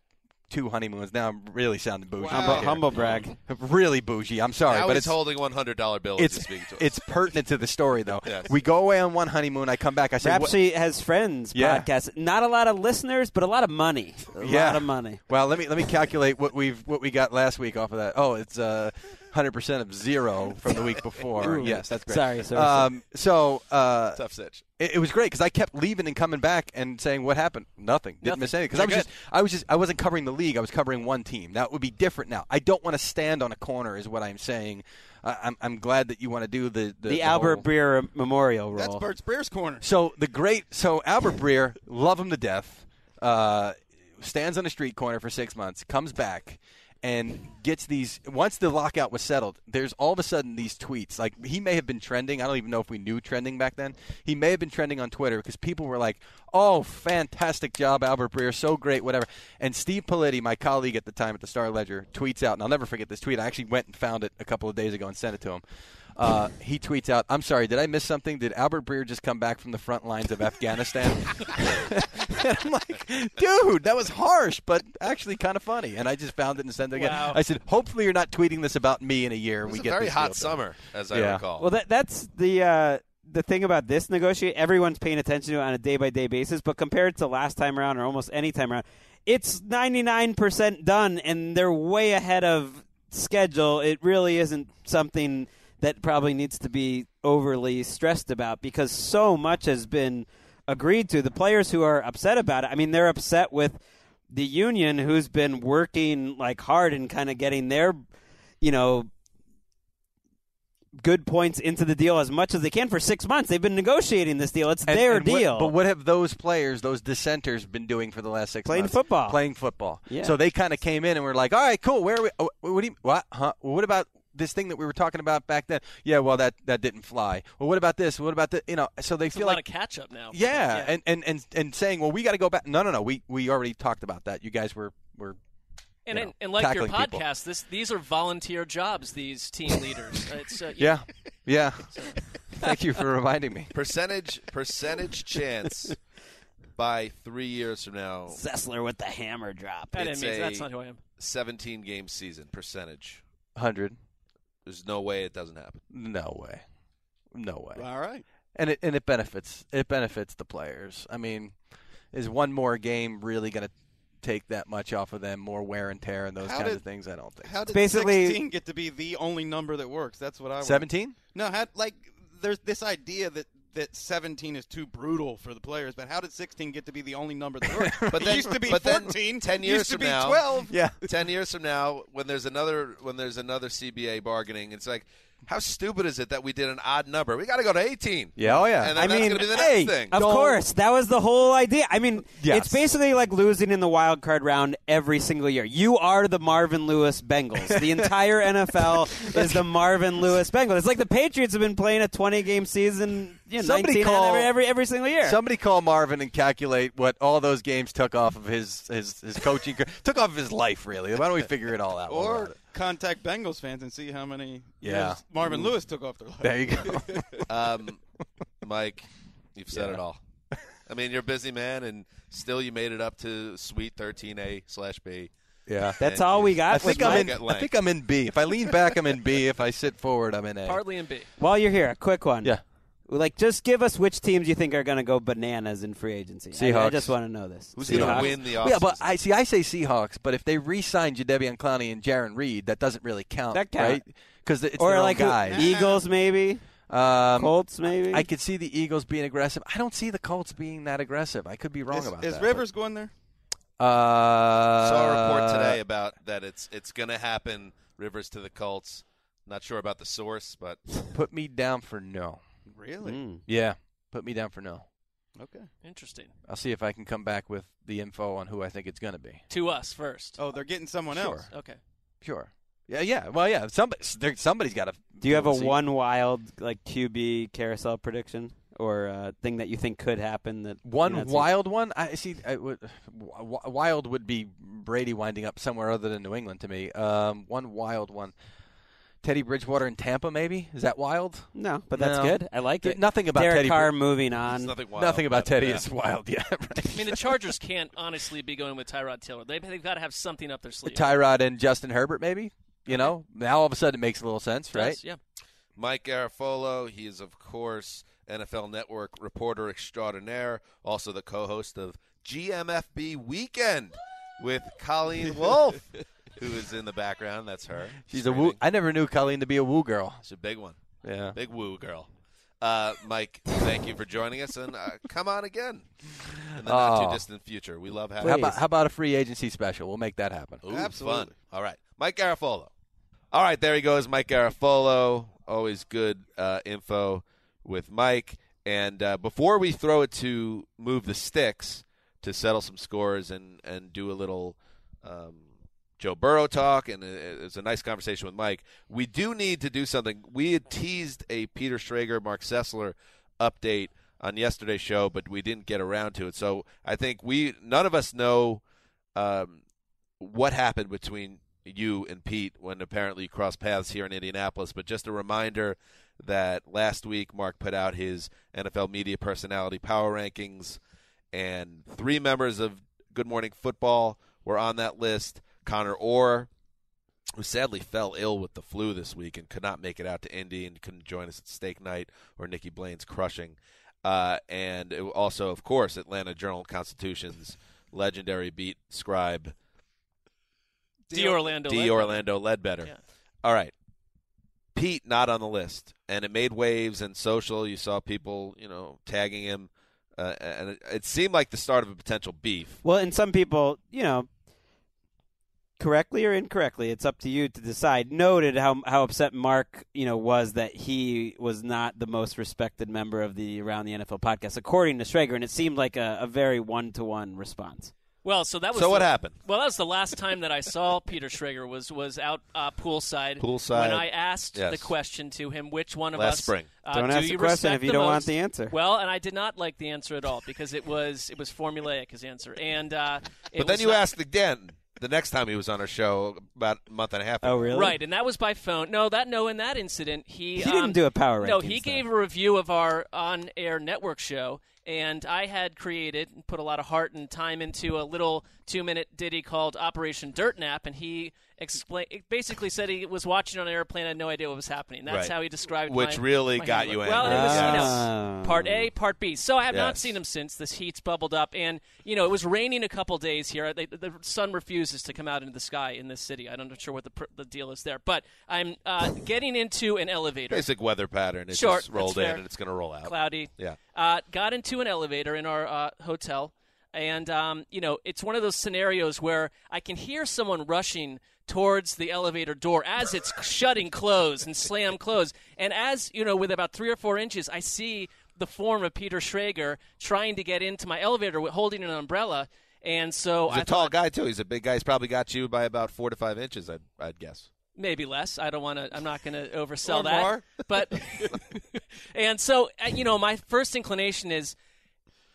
two honeymoons. Now I'm really sounding bougie. Wow. humble, humble brag. Really bougie. I'm sorry, now but he's it's holding one hundred dollar bills and it's speaking to it's pertinent to the story though. Yes. We go away on one honeymoon. I come back. I say, "What-" has friends. Yeah. Podcast. Not a lot of listeners, but a lot of money. A yeah, lot of money. Well, let me let me calculate what we've what we got last week off of that. Oh, it's uh, hundred percent of zero from the week before. Ooh. yes, that's great. Sorry, sorry, Um, so uh, Tough sitch. it, it was great because I kept leaving and coming back and saying what happened. Nothing. Didn't Nothing. miss anything because I was good. just I was just I wasn't covering the league. I was covering one team. Now it would be different now. I don't want to stand on a corner, is what I'm saying. I, I'm I'm glad that you want to do the the, The, the Albert whole- Breer Memorial role. That's Bert Spears' corner. So the great, so Albert Breer, love him to death. Uh, stands on a street corner for six months, comes back, and gets these. Once the lockout was settled, there's all of a sudden these tweets. Like he may have been trending. I don't even know if we knew trending back then. He may have been trending on Twitter because people were like, "Oh, fantastic job, Albert Breer, so great, whatever." And Steve Politi, my colleague at the time at the Star Ledger, tweets out, and I'll never forget this tweet. I actually went and found it a couple of days ago and sent it to him. Uh, he tweets out, "I'm sorry, did I miss something? Did Albert Breer just come back from the front lines of Afghanistan?" and I'm like, "Dude, that was harsh, but actually kind of funny." And I just found it and sent it again. Wow. I said, "Hopefully, you're not tweeting this about me in a year." It and was we a get very hot deal done." summer, as I Yeah. recall. Well, that that's the uh, the thing about this negotiate. Everyone's paying attention to it on a day by day basis, but compared to last time around or almost any time around, it's ninety nine percent done, and they're way ahead of schedule. It really isn't something that probably needs to be overly stressed about because so much has been agreed to. The players who are upset about it, I mean, they're upset with the union who's been working like hard and kind of getting their, you know, good points into the deal as much as they can for six months. They've been negotiating this deal. It's their what- deal. but what have those players, those dissenters, been doing for the last six Playing months? football. Playing football. Yeah. So they kind of came in and were like, "All right, cool. Where are we? Oh, what do you? What? Huh? What about?" This thing that we were talking about back then, yeah. Well, that that didn't fly. Well, what about this? What about the? You know, so they It's a feel lot like of catch up now. yeah, And, and and and saying, well, we got to go back. No, no, no. We we already talked about that. You guys were were. And, and, know, and like your tackling people. podcast, this these are volunteer jobs. These team leaders. It's uh, you Yeah, know, yeah. Thank you for reminding me. Percentage percentage chance by three years from now. Sessler with the hammer drop. That it's means a that's not who I am. 17 game season percentage. Hundred. There's no way it doesn't happen. No way. No way. All right. And it and it benefits it benefits the players. I mean, is one more game really going to take that much off of them? More wear and tear and those How kinds did- of things. I don't think. How so. did basically- 16 get to be the only number that works? That's what I want. 17? No, how, like there's this idea that that 17 is too brutal for the players, but how did 16 get to be the only number that works? But it then, used to be but 14. then 10 years used to from be now, 12. Yeah. 10 years from now, when there's another when there's another CBA bargaining, it's like, how stupid is it that we did an odd number? We got to go to 18. Yeah, oh yeah. And then I that's mean, going to be the hey, next thing. of course, that was the whole idea. I mean, Yes. it's basically like losing in the wild card round every single year. You are the Marvin Lewis Bengals. The entire NFL is the Marvin Lewis Bengals. It's like the Patriots have been playing a 20 game season, you know, Somebody call- every, every every single year. Somebody call Marvin and calculate what all those games took off of his his, his coaching took off of his life really. Why don't we figure it all out? Or contact Bengals fans and see how many Yeah. years Marvin Lewis took off their life. There you go. Um, Mike, you've said Yeah. it all. I mean, you're a busy man, and still you made it up to Sweet 13A slash B. Yeah. That's And all we got I think I'm in. I think I'm in B. If I lean back, I'm in B. If I sit forward, I'm in A. Partly in B. While you're here, a quick one. Yeah. Like, just give us which teams you think are going to go bananas in free agency. I- I, just want to know this. Who's going to win the Well, yeah, but? I see. I say Seahawks, but if they re-sign Jadeveon Clowney and Jarran Reed, that doesn't really count, That count. right? Because it's or their like who- guys. Eagles, maybe Um, Colts, maybe. I could see the Eagles being aggressive. I don't see the Colts being that aggressive. I could be wrong is, about is that. Rivers going there? but- Uh, saw a report today about that it's it's going to happen. Rivers to the Colts. Not sure about the source, but Put me down for no. Really? Mm. Yeah, put me down for no. Okay. Interesting. I'll see if I can come back with the info on who I think it's going to be. To us first. Oh, they're getting someone Sure. else. Okay. Sure. Yeah, yeah. Well, yeah. Somebody, there, somebody's got to. Do you have a one wild like QB carousel prediction or uh, thing that you think could happen? That One you're seeing? wild one. I see. I would, w- wild would be Brady winding up somewhere other than New England to me. Um, one wild one. Teddy Bridgewater in Tampa, maybe is that wild? No, but that's No. good. I like it. Nothing about Derek Teddy. Carr Brid- moving on. There's nothing wild Nothing about Teddy that. is wild. Yeah, right. I mean, the Chargers can't honestly be going with Tyrod Taylor. They, they've got to have something up their sleeve. Tyrod and Justin Herbert, maybe. You know, now all of a sudden it makes a little sense, Does, right? Yeah. Mike Garafolo, he is of course NFL Network reporter extraordinaire, also the co-host of GMFB Weekend with Colleen Wolfe, who is in the background. That's her. She's a woo. I never knew Colleen to be a woo girl. She's a big one. Yeah. Big woo girl. Uh, Mike, thank you for joining us, and uh, come on again in the not Oh. too distant future. We love having How you. about how about a free agency special? We'll make that happen. Ooh, Absolutely. Fun. All right. Mike Garafolo. All right, there he goes, Mike Garafolo. Always good uh, info with Mike. And uh, before we throw it to move the sticks to settle some scores and, and do a little um, Joe Burrow talk, and it- it's a nice conversation with Mike, we do need to do something. We had teased a Peter Schrager, Marc Sessler update on yesterday's show, but we didn't get around to it. So I think we none of us know um, what happened between you and Pete when apparently you crossed paths here in Indianapolis. But just a reminder that last week Mark put out his NFL media personality power rankings, and three members of Good Morning Football were on that list. Connor Orr, who sadly fell ill with the flu this week and could not make it out to Indy and couldn't join us at steak night, or Nikki Blaine's crushing. Uh, and it- also, of course, Atlanta Journal Constitution's legendary beat scribe D. Orlando. D. Ledbetter. Orlando Ledbetter. Yeah. All right. Pete not on the list, and it made waves and social. You saw people, you know, tagging him, uh, and it, it seemed like the start of a potential beef. Well, and some people, you know, correctly or incorrectly, it's up to you to decide. Noted how how upset Marc, you know, was that he was not the most respected member of the Around the NFL podcast, according to Schrager, and it seemed like a, a very one to one response. Well, so that was So what happened? Well, that was the last time that I saw Peter Schrager was was out uh, poolside. Poolside, when I asked yes. the question to him, which one of Last us spring. Uh, Don't do ask the question if you don't want the answer. Well, and I did not like the answer at all because it was it was formulaic his answer, and uh, it But then was you not- asked again the next time he was on our show about a month and a half ago. Oh, really? Right, and that was by phone. No, that no, in that incident, he He didn't um, do a power No, rankings, he though. gave a review of our on-air network show, and I had created and put a lot of heart and time into a little two-minute ditty called Operation Dirt Nap, and he explained, basically said he was watching on an airplane, had no idea what was happening. That's Right. how he described it. Which my- really my got handling. you Well, angry. it was you Ah. know, part A, part B. So I have not seen him since. This heat's bubbled up, and you know it was raining a couple days here. They, the sun refuses to come out into the sky in this city. I'm not sure what the pr- the deal is there, but I'm uh, getting into an elevator. Basic weather pattern. It Sure, just rolled in and it's going to roll out. Cloudy. Yeah. Uh, got into an elevator in our uh, hotel, and um, you know it's one of those scenarios where I can hear someone rushing towards the elevator door as it's shutting close and slam close. and as you know, with about three or four inches, I see the form of Peter Schrager trying to get into my elevator holding an umbrella. And so He's I a tall thought, guy too. He's a big guy. He's probably got you by about four to five inches. I'd, I'd guess. maybe less. I don't want to. I'm not going to oversell that. But and so uh, you know, my first inclination is.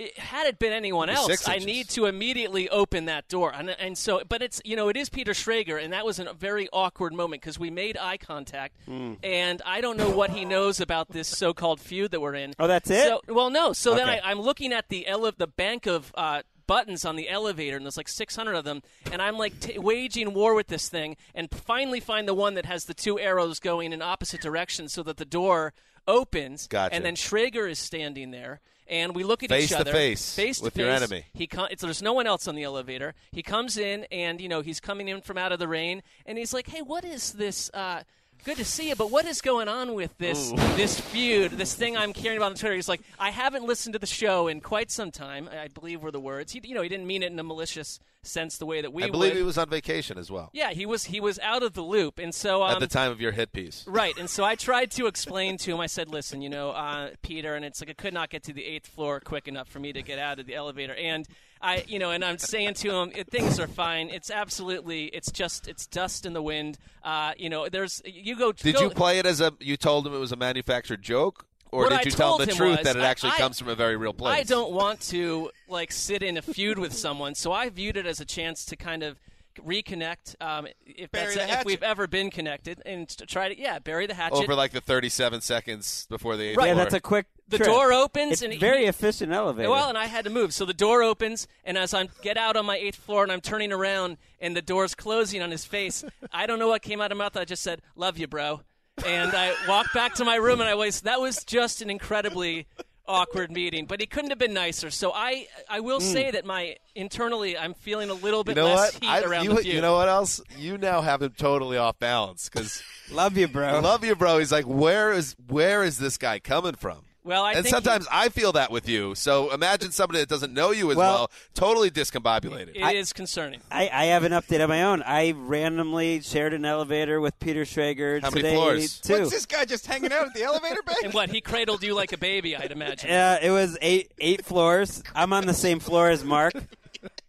It, had it been anyone else, six I inches. need to immediately open that door, and, and so, but it's you know it is Peter Schrager, and that was a very awkward moment because we made eye contact, Hmm. and I don't know what he knows about this so-called feud that we're in. Oh, that's it? So, well, no. So then Okay. I, I'm looking at the ele- the bank of uh, buttons on the elevator, and there's like 600 of them, and I'm like t- waging war with this thing, and finally find the one that has the two arrows going in opposite directions, so that the door opens, Gotcha. and then Schrager is standing there. And we look at Face each other face to face with your enemy. He com- it's, there's no one else on the elevator. He comes in, and you know he's coming in from out of the rain, and he's like, "Hey, what is this? Uh, good to see you, but what is going on with this Ooh. this feud, this thing I'm carrying about on Twitter?" He's like, "I haven't listened to the show in quite some time. I believe were the words. He, you know, he didn't mean it in a malicious sense the way that we I believe would. he was on vacation as well yeah, he was. He was out of the loop, and so um, at the time of your hit piece. Right, and so I tried to explain to him. I said, "Listen, you know, uh, Peter," and it's like I could not get to the eighth floor quick enough for me to get out of the elevator. And I, you know, and I'm saying to him, "It- "Things are fine. It's absolutely. It's just. It's dust in the wind. Uh, you know, there's. You go. Did go, you play it as a? You told him it was a manufactured joke, or What did I you tell told him the truth was, that it I- actually I- comes from a very real place? I don't want to like sit in a feud with someone, so I viewed it as a chance to kind of reconnect. Um, if Bury that's the if we've ever been connected, and to try to yeah, bury the hatchet. over like the 37 seconds before the eighth Right. Yeah, floor. that's a quick. The trip. door opens It's and he- very efficient elevator. Well, and I had to move. So the door opens, and as I get out on my eighth floor and I'm turning around and the door's closing on his face, I don't know what came out of my mouth. I just said, Love you, bro. And I walked back to my room and I was, that was just an incredibly awkward meeting, but he couldn't have been nicer. So I, I will Mm. say that my internally, I'm feeling a little You bit know less what? heat I- around you, the feud. you know what else? You now have him totally off balance because love you, bro. love you, bro. He's like, where is where is this guy coming from? Well, I and think sometimes I feel that with you. So imagine somebody that doesn't know you as well, Well- totally discombobulated. It is concerning. I, I have an update of my own. I randomly shared an elevator with Peter Schrager How many today floors? too. What's this guy just hanging out at the elevator bank? And what, he cradled you like a baby, I'd imagine. Uh, it was eight eight floors. I'm on the same floor as Marc.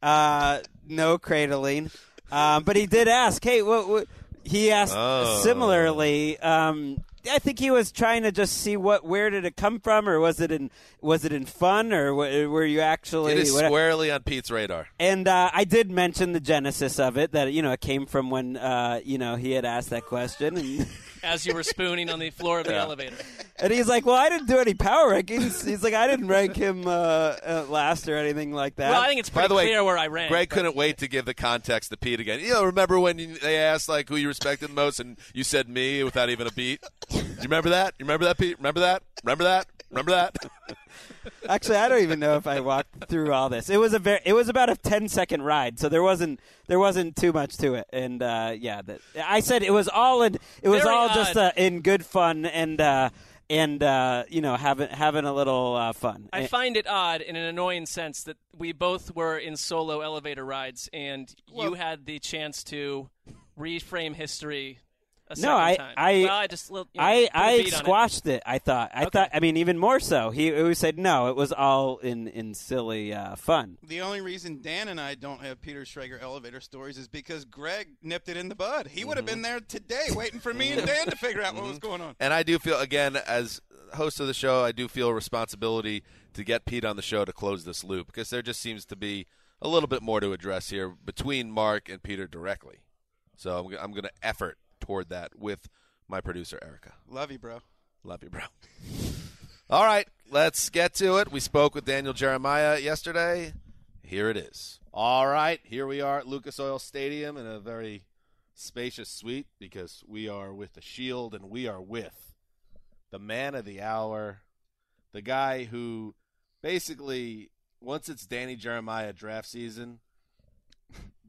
Uh, no cradling, um, but he did ask. Hey, what? what he asked Oh. similarly. Um, I think he was trying to just see what where did it come from, or was it in was it in fun, or were you actually? it is what- squarely on Pete's radar. and uh, I did mention the genesis of it that you know it came from when uh, you know he had asked that question, and, As you were spooning on the floor of the Yeah. elevator. And he's like, "Well, I didn't do any power rankings." He's like, "I didn't rank him uh, uh, last or anything like that." Well, I think it's By pretty the way, clear where I ran. Gregg couldn't wait to give the context to Pete again. You know, remember when you, they asked like who you respected the most, and you said me without even a beat. Do you remember that? You remember that, Pete? Remember that? Remember that? Remember that? Actually, I don't even know if I walked through all this. It was a very, it was about a 10 second ride, so there wasn't there wasn't too much to it. And uh, yeah, that, I said it was all in it was Very all just odd. uh, in good fun and uh, and uh, you know having having a little uh, fun. I find it odd in an annoying sense that we both were in solo elevator rides, and you had the chance to reframe history. A no, I, time. I, well, I just you know, I, put a I beat on it. squashed it. I thought, I thought, I mean, even more so. He, he said no. It was all in in silly uh, fun. The only reason Dan and I don't have Peter Schrager elevator stories is because Gregg nipped it in the bud. He would have Mm-hmm. been there today waiting for me and Dan to figure out what was going on. And I do feel, again, as host of the show, I do feel a responsibility to get Pete on the show to close this loop because there just seems to be a little bit more to address here between Marc and Peter directly. So I'm, g- I'm going to effort toward that with my producer, Erica. Love you, bro. Love you, bro. All right, let's get to it. We spoke with Daniel Jeremiah yesterday. Here it is. All right, here we are at Lucas Oil Stadium in a very spacious suite because we are with the Shield and we are with the man of the hour, the guy who basically once it's Danny Jeremiah draft season,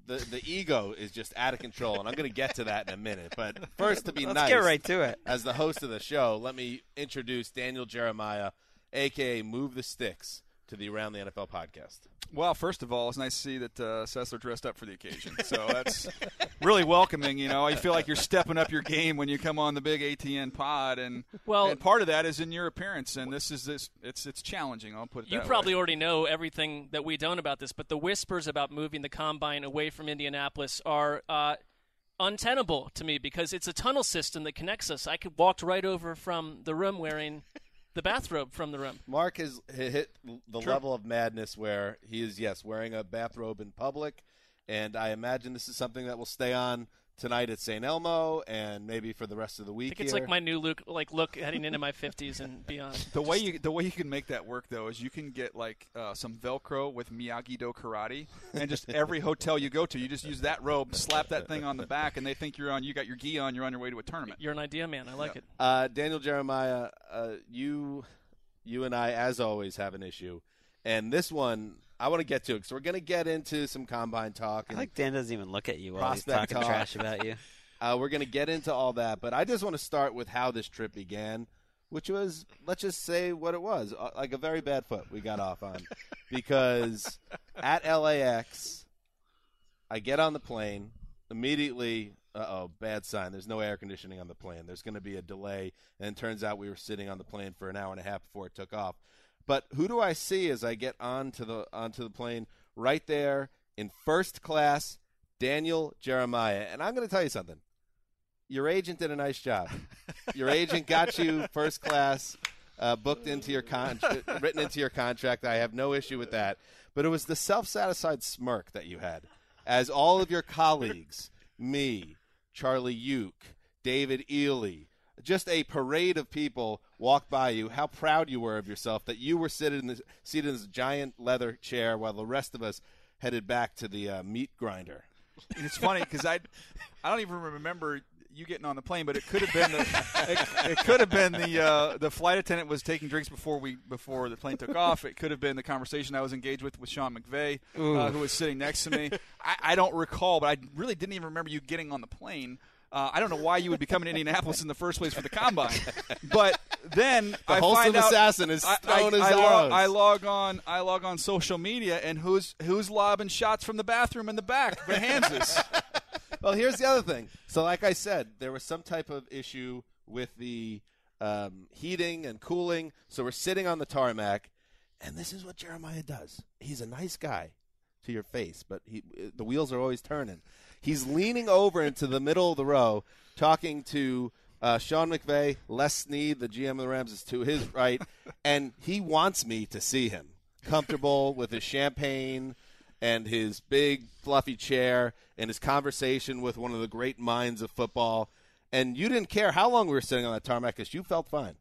the the ego is just out of control, and I'm going to get to that in a minute. But first, to be Let's nice, get right to it. As the host of the show, let me introduce Daniel Jeremiah, aka Move the Sticks, to the Around the NFL podcast. Well, first of all, it's nice to see that uh, Sessler dressed up for the occasion. So that's really welcoming. You know, you feel like you're stepping up your game when you come on the big ATN pod, and Well- and part of that is in your appearance. And this is this it's it's challenging. I'll put it. You probably way. already know everything that we don't about this, but the whispers about moving the combine away from Indianapolis are uh, untenable to me because it's a tunnel system that connects us. I could walk right over from the room wearing the bathrobe from the room. Mark has hit the True. level of madness where he is, yes, wearing a bathrobe in public, and I imagine this is something that will stay on tonight at St. Elmo and maybe for the rest of the I week. think it's here. like my new look, like look heading into my 50s and beyond. The way you the way you can make that work though is you can get like uh, some Velcro with Miyagi Do karate, and just every hotel you go to, you just use that robe, slap that thing on the back, and they think you're on. You got your gi on. You're on your way to a tournament. You're an idea man. I like it. Uh, Daniel Jeremiah, uh, you, you and I, as always, have an issue, and this one I want to get to it because we're going to get into some combine talk. I And like Dan doesn't even look at you while he's talking talk. trash about you. Uh, we're going to get into all that, but I just want to start with how this trip began, which was, let's just say what it was, uh, like a very bad foot we got off on, because at LAX, I get on the plane immediately. Uh oh, bad sign. There's no air conditioning on the plane. There's going to be a delay, and it turns out we were sitting on the plane for an hour and a half before it took off. But who do I see as I get onto the onto the plane? Right there in first class, Daniel Jeremiah. And I'm going to tell you something. Your agent did a nice job. Your agent got you first class, uh, booked into your con- written into your contract. I have no issue with that. But it was the self-satisfied smirk that you had, as all of your colleagues, me, Charlie Uke, David Ely, just a parade of people walked by you. How proud you were of yourself that you were seated in this, seated in this giant leather chair while the rest of us headed back to the uh, meat grinder. And it's funny because I, I don't even remember you getting on the plane, but it could have been the, it, it could have been the uh, the flight attendant was taking drinks before we before the plane took off. It could have been the conversation I was engaged with with Sean McVay, uh, who was sitting next to me. I, I don't recall, but I really didn't even remember you getting on the plane. Uh, I don't know why you would be coming to Indianapolis in the first place for the combine, but then The I wholesome find out assassin is I, throwing I, his I log. I log on. I log on social media, and who's who's lobbing shots from the bathroom in the back? Behanzas. well, here's the other thing. So, like I said, there was some type of issue with the um, heating and cooling. So we're sitting on the tarmac, and this is what Jeremiah does. He's a nice guy to your face, but he, the wheels are always turning. He's leaning over into the middle of the row, talking to uh, Sean McVay. Les Snead, the GM of the Rams, is to his right, and he wants me to see him comfortable with his champagne and his big fluffy chair and his conversation with one of the great minds of football. And you didn't care how long we were sitting on that tarmac because you felt fine.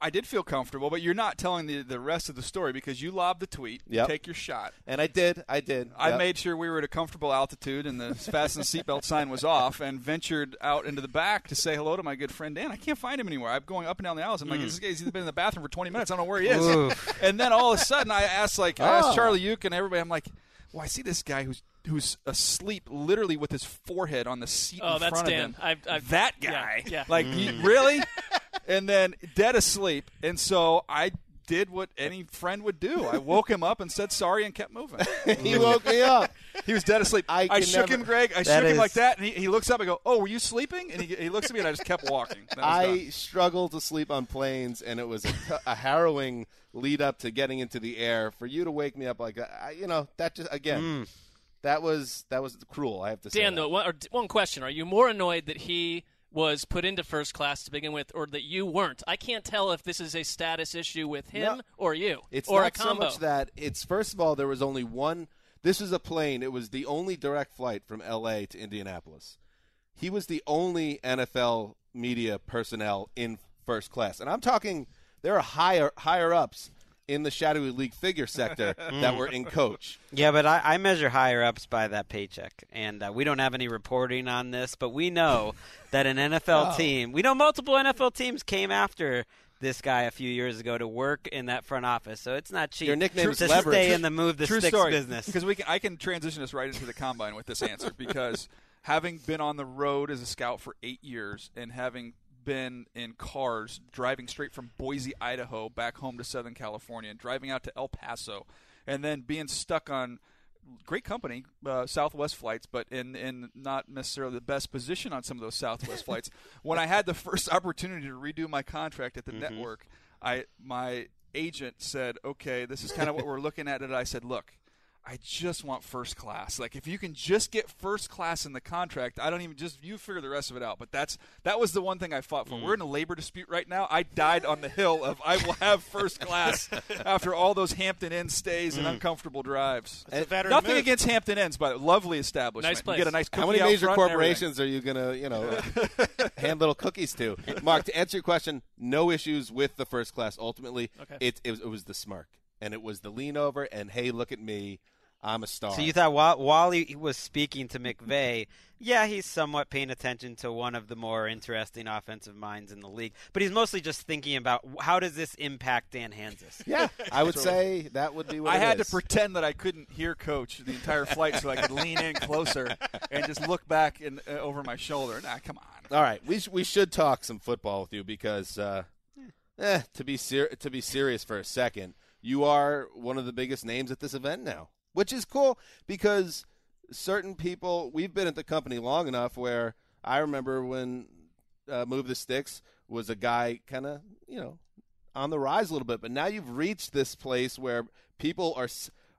I did feel comfortable, but you're not telling the the rest of the story because you lobbed the tweet. Yep. Take your shot. And I did. I did. I Yep. made sure we were at a comfortable altitude and the fasten seatbelt sign was off and ventured out into the back to say hello to my good friend Dan. I can't find him anywhere. I'm going up and down the aisles. I'm like, Mm. this guy's either been in the bathroom for 20 minutes. I don't know where he is. And then all of a sudden, I asked like I asked Oh. Charlie Uke and everybody. I'm like, well, I see this guy who's who's asleep, literally with his forehead on the seat Oh, in that's front Dan. of him. I've, I've, that guy. yeah. Like, Mm. you- really? and then dead asleep. And so I did what any friend would do. I woke him up and said sorry and kept moving. he woke me up. He was dead asleep. I, can shook never- him, Gregg. I That shook him like that, and he, he looks up and go, "Oh, were you sleeping?" And he, he looks at me, and I just kept walking. That done. I struggle to sleep on planes, and it was a harrowing lead up to getting into the air. For you to wake me up like that, I, you know, that just again, Mm. that was that was cruel. I have to say. Dan, though, one, or one question: Are you more annoyed that he was put into first class to begin with, or that you weren't? I can't tell if this is a status issue with him No. or you, It's or not a combo. so much that it's first of all there was only one. This is a plane. It was the only direct flight from L.A. to Indianapolis. He was the only NFL media personnel in first class, and I'm talking there are higher higher ups in the shadowy league figure sector that were in coach. Yeah, but I, I measure higher ups by that paycheck, and uh, we don't have any reporting on this, but we know that an NFL Oh. team, we know multiple NFL teams came after this guy a few years ago to work in that front office, so it's not cheap. Your nickname is to leverage. stay in the move the True sticks story. business. Because we can, I can transition us right into the combine with this answer because having been on the road as a scout for eight years and having been in cars driving straight from Boise, Idaho, back home to Southern California, and driving out to El Paso, and then being stuck on great company, uh, Southwest flights, but in in not necessarily the best position on some of those Southwest flights. When I had the first opportunity to redo my contract at the network, I my agent said, "Okay, this is kind of what we're looking at." And I said, "Look." I just want first class. Like if you can just get first class in the contract, I don't even just you figure the rest of it out. But that's that was the one thing I fought for. We're in a labor dispute right now. I died on the hill of I will have first class after all those Hampton Inn stays and Mm. uncomfortable drives. It's a Nothing move. against Hampton Inns, but lovely establishment. Nice You place. get a nice How many major front and everything. corporations are you gonna, you know, hand little cookies to? Marc, to answer your question, no issues with the first class. Ultimately, Okay. it, it was it was the smirk, and it was the lean over, and hey, look at me, I'm a star. So you thought while, while he was speaking to McVay, yeah, he's somewhat paying attention to one of the more interesting offensive minds in the league, but he's mostly just thinking about how does this impact Dan Hanzus? yeah, I would say that would be what I it had is. to pretend that I couldn't hear Coach the entire flight, so I could lean in closer and just look back in, uh, over my shoulder. Nah, come on. All right, we sh- we should talk some football with you because, uh, eh, to be ser- to be serious for a second, you are one of the biggest names at this event now, which is cool because certain people we've been at the company long enough where I remember when uh, Move the Sticks was a guy kind of you know on the rise a little bit, but now you've reached this place where people are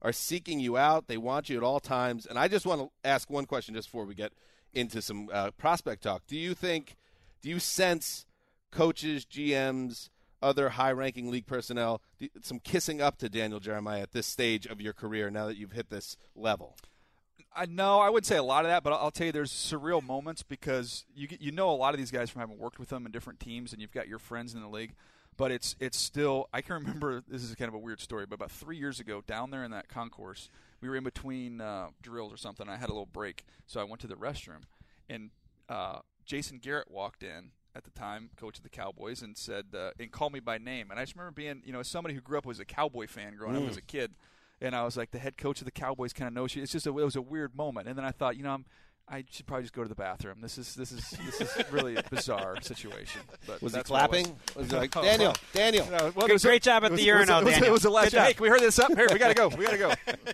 are seeking you out. They want you at all times, and I just want to ask one question just before we get into some uh, prospect talk. Do you think, do you sense coaches, GMs, other high-ranking league personnel, some kissing up to Daniel Jeremiah at this stage of your career now that you've hit this level? I know I wouldn't say a lot of that, but I'll, I'll tell you there's surreal moments because you you know a lot of these guys from having worked with them in different teams, and you've got your friends in the league. But it's it's still I can remember this is kind of a weird story, but about three years ago down there in that concourse, we were in between uh, drills or something. I had a little break, so I went to the restroom, and uh, Jason Garrett walked in at the time, coach of the Cowboys, and said uh, and called me by name. And I just remember being you know somebody who grew up was a Cowboy fan growing Mm. up as a kid, and I was like the head coach of the Cowboys kind of knows you. It's just a, it was a weird moment, and then I thought you know I'm. I should probably just go to the bathroom. This is this is this is really a bizarre situation. But Was he that's it clapping? Was he like, Oh, Daniel. Daniel? You know, well, Great- it was a- great job at was- the it was urinal, It was, Daniel. it was a last Good. Hey, can we hurry this up? Here, we gotta go. We gotta go.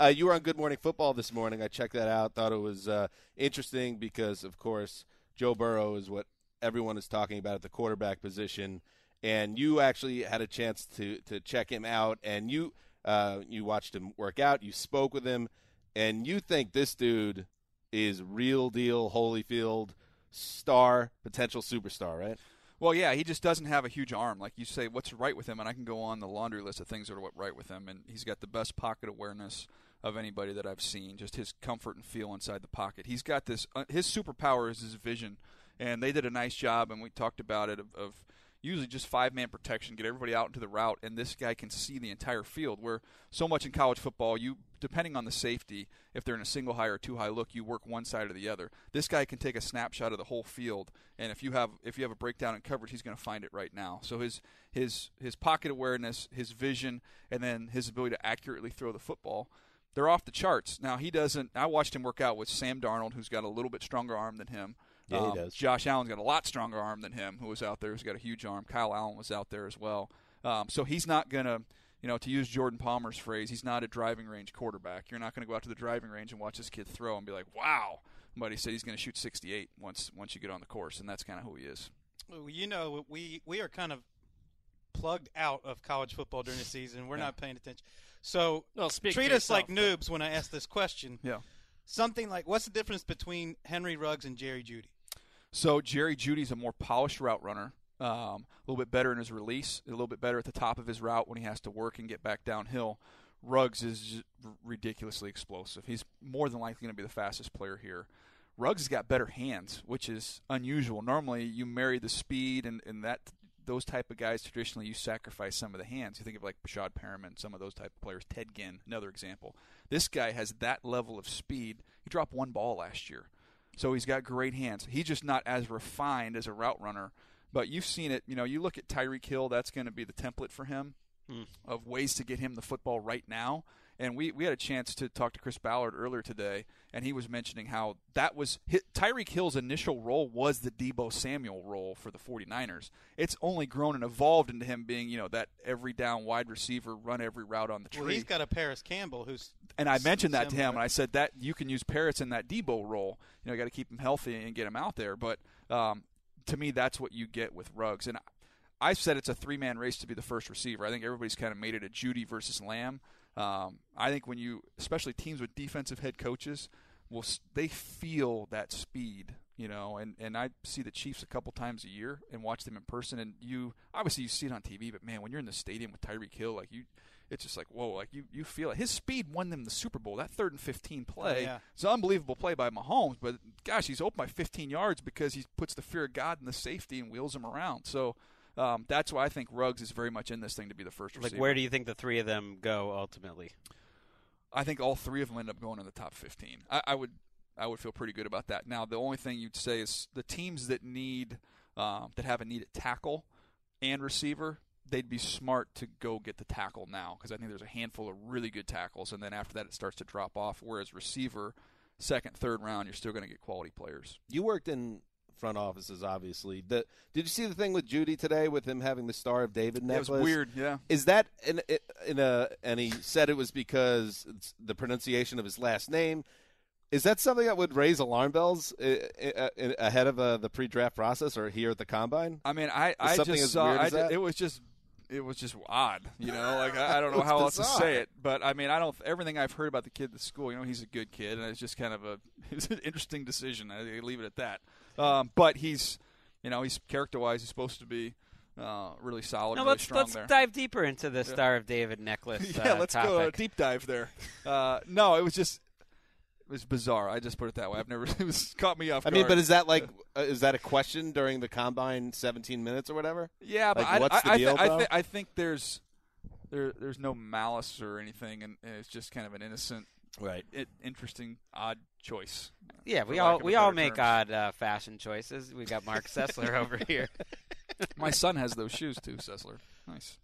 Uh, you were on Good Morning Football this morning. I checked that out. Thought it was uh, interesting because, of course, Joe Burrow is what everyone is talking about at the quarterback position, and you actually had a chance to to check him out, and you uh, you watched him work out. You spoke with him, and you think this dude is real deal Holyfield star, potential superstar, right? Well, yeah, he just doesn't have a huge arm. Like you say, what's right with him? And I can go on the laundry list of things that are right with him. And he's got the best pocket awareness of anybody that I've seen. Just his comfort and feel inside the pocket. He's got this. Uh, his superpower is his vision, and they did a nice job. And we talked about it of, of usually just five man protection, get everybody out into the route, and this guy can see the entire field. Where so much in college football, you depending on the safety, if they're in a single high or two high look, you work one side or the other. This guy can take a snapshot of the whole field, and if you have if you have a breakdown in coverage, he's going to find it right now. So his his his pocket awareness, his vision, and then his ability to accurately throw the football. They're off the charts. Now he doesn't. I watched him work out with Sam Darnold, who's got a little bit stronger arm than him. Yeah, he Um, does. Josh Allen's got a lot stronger arm than him, who was out there. Who's got a huge arm. Kyle Allen was out there as well. Um, so he's not gonna, you know, to use Jordan Palmer's phrase, he's not a driving range quarterback. You're not going to go out to the driving range and watch this kid throw and be like, "Wow." But he said he's going to shoot 68 once once you get on the course, and that's kind of who he is. Well, You know, we we are kind of plugged out of college football during the season. We're Yeah. not paying attention. So Well, speak treat for us like yourself, noobs when I ask this question. Yeah. Something like, what's the difference between Henry Ruggs and Jerry Jeudy? So Jerry Jeudy's a more polished route runner, um, a little bit better in his release, a little bit better at the top of his route when he has to work and get back downhill. Ruggs is ridiculously explosive. He's more than likely going to be the fastest player here. Ruggs has got better hands, which is unusual. Normally, you marry the speed and, and that those type of guys. Traditionally, you sacrifice some of the hands. You think of like Breshad Perriman, some of those type of players. Ted Ginn, another example. This guy has that level of speed. He dropped one ball last year. So he's got great hands. He's just not as refined as a route runner. But you've seen it. You know, you look at Tyreek Hill. That's going to be the template for him Hmm. of ways to get him the football right now. And we, we had a chance to talk to Chris Ballard earlier today, and he was mentioning how that was Tyreek Hill's initial role was the Deebo Samuel role for the 49ers. It's only grown and evolved into him being, you know, that every down wide receiver, run every route on the tree. Well, he's got a Parris Campbell who's And I mentioned that to him, and I said that you can use Parris in that Deebo role. You know, you got to keep him healthy and get him out there. But um, to me, that's what you get with Ruggs. And I- I've said it's a three-man race to be the first receiver. I think everybody's kind of made it a Jeudy versus Lamb. Um, I think when you, especially teams with defensive head coaches, will they feel that speed, you know. And and I see the Chiefs a couple times a year and watch them in person. And you obviously you see it on TV, but man, when you're in the stadium with Tyreek Hill, like you, it's just like whoa, like you you feel it. His speed won them the Super Bowl. That third and fifteen play, yeah. it's an unbelievable play by Mahomes. But gosh, he's open by 15 yards because he puts the fear of God in the safety and wheels him around. So. Um, that's why I think Ruggs is very much in this thing to be the first receiver. Like, where do you think the three of them go ultimately? I think all three of them end up going in the top 15. I, I would I would feel pretty good about that. Now, the only thing you'd say is the teams that need um, that have a need at tackle and receiver, they'd be smart to go get the tackle now because I think there's a handful of really good tackles, and then after that it starts to drop off. Whereas receiver, second, third round, you're still going to get quality players. You worked in front offices, obviously. The, did you see the thing with Jeudy today with him having the Star of David Yeah, it was necklace? weird, yeah. Is that in, in a? And he said it was because it's the pronunciation of his last name. Is that something that would raise alarm bells uh, uh, uh, ahead of uh, the pre-draft process or here at the combine? I mean, I, I just saw I did- it was just it was just odd, you know. Like I, I don't know It's how else to say it, but I mean, I don't. Everything I've heard about the kid at the school, you know, he's a good kid, and it's just kind of a it was an interesting decision. I I leave it at that. Um, but he's, you know, he's character-wise, he's supposed to be uh, really solid, No, really let's strong let's there. dive deeper into the Yeah. Star of David necklace. yeah, uh, let's go a deep dive there. Uh, no, it was just. It was bizarre. I just put it that way. I've never. It was caught me off. I mean, but is that like uh, is that a question during the combine? Seventeen minutes or whatever? Yeah, but like, I, what's I, the I, deal, thi- I, bro? thi- I think there's there there's no malice or anything, and, and it's just kind of an innocent, right, it, interesting, odd choice. Yeah, we all we all make terms. odd uh, fashion choices. We got Marc Sessler over here. My son has those shoes too, Sessler. Nice.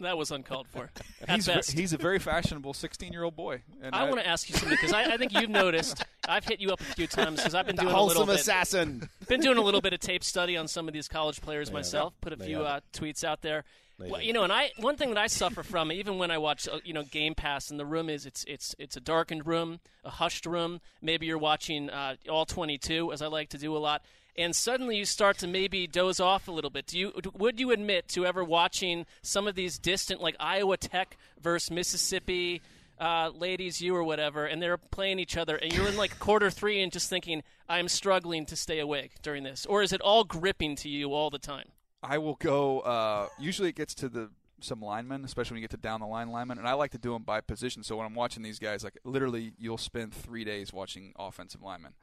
That was uncalled for. He's best. he's a very fashionable 16 year old boy. And I want to ask you something because I, I think you've noticed. I've hit you up a few times because I've been The doing a little wholesome bit. assassin. Been doing a little bit of tape study on some of these college players Yeah. myself. Put a few uh, tweets out there. Well, you know, and I one thing that I suffer from, even when I watch, uh, you know, Game Pass, and the room is it's it's it's a darkened room, a hushed room. Maybe you're watching uh, all 22, as I like to do a lot, and suddenly you start to maybe doze off a little bit. Do you would you admit to ever watching some of these distant, like Iowa Tech versus Mississippi? Uh, ladies, you or whatever, and they're playing each other, and you're in like quarter three and just thinking, I'm struggling to stay awake during this, or is it all gripping to you all the time? I will go. Uh, usually, it gets to the some linemen, especially when you get to down the line linemen, and I like to do them by position. So when I'm watching these guys, like literally, you'll spend three days watching offensive linemen.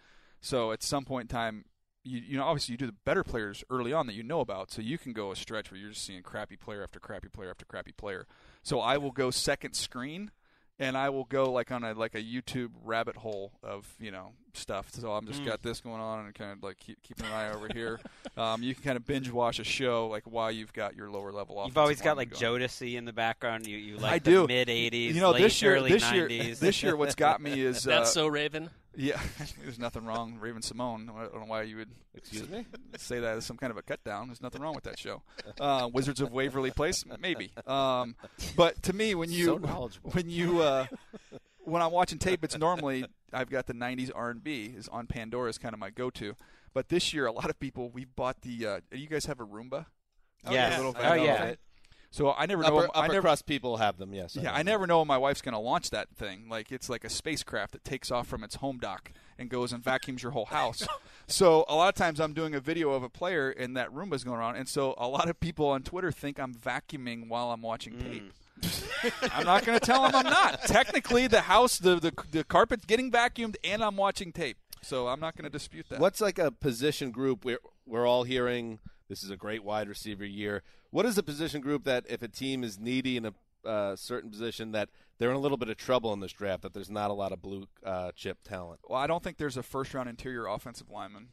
So at some point in time, you you know obviously you do the better players early on that you know about, so you can go a stretch where you're just seeing crappy player after crappy player after crappy player. So I will go second screen. And I will go like on a like a YouTube rabbit hole of you know stuff. So I'm just Mm. got this going on and kind of like keep, keeping an eye over here. Um, you can kind of binge watch a show like while you've got your lower level. Off. You've always got like going. Jodeci in the background. You you like I the do. mid '80s, You know, late this year, early this '90s. year, this year, what's got me is That's uh, so Raven. Yeah, there's nothing wrong. Raven-Symoné. I don't know why you would Excuse me? say that as some kind of a cut down. There's nothing wrong with that show. Uh, Wizards of Waverly Place, maybe. Um, but to me, when you So when you uh, when I'm watching tape, it's normally I've got the '90s R&B is on Pandora is kind of my go-to. But this year, a lot of people we bought the. Uh, you guys have a Roomba? Oh, Yes. The little Oh, yeah. thing? So I never know. Upper, I upper never, crust people have them. Yes. yeah, know. I never know when my wife's going to launch that thing. Like it's like a spacecraft that takes off from its home dock and goes and vacuums your whole house. so a lot of times I'm doing a video of a player and that Roomba's going around, and so a lot of people on Twitter think I'm vacuuming while I'm watching tape. I'm not going to tell them I'm not. Technically, the house, the, the the carpet's getting vacuumed, and I'm watching tape. So I'm not going to dispute that. What's like a position group we're we're all hearing this is a great wide receiver year. What is a position group that if a team is needy in a uh, certain position that they're in a little bit of trouble in this draft that there's not a lot of blue uh, chip talent? Well, I don't think there's a first round interior offensive lineman.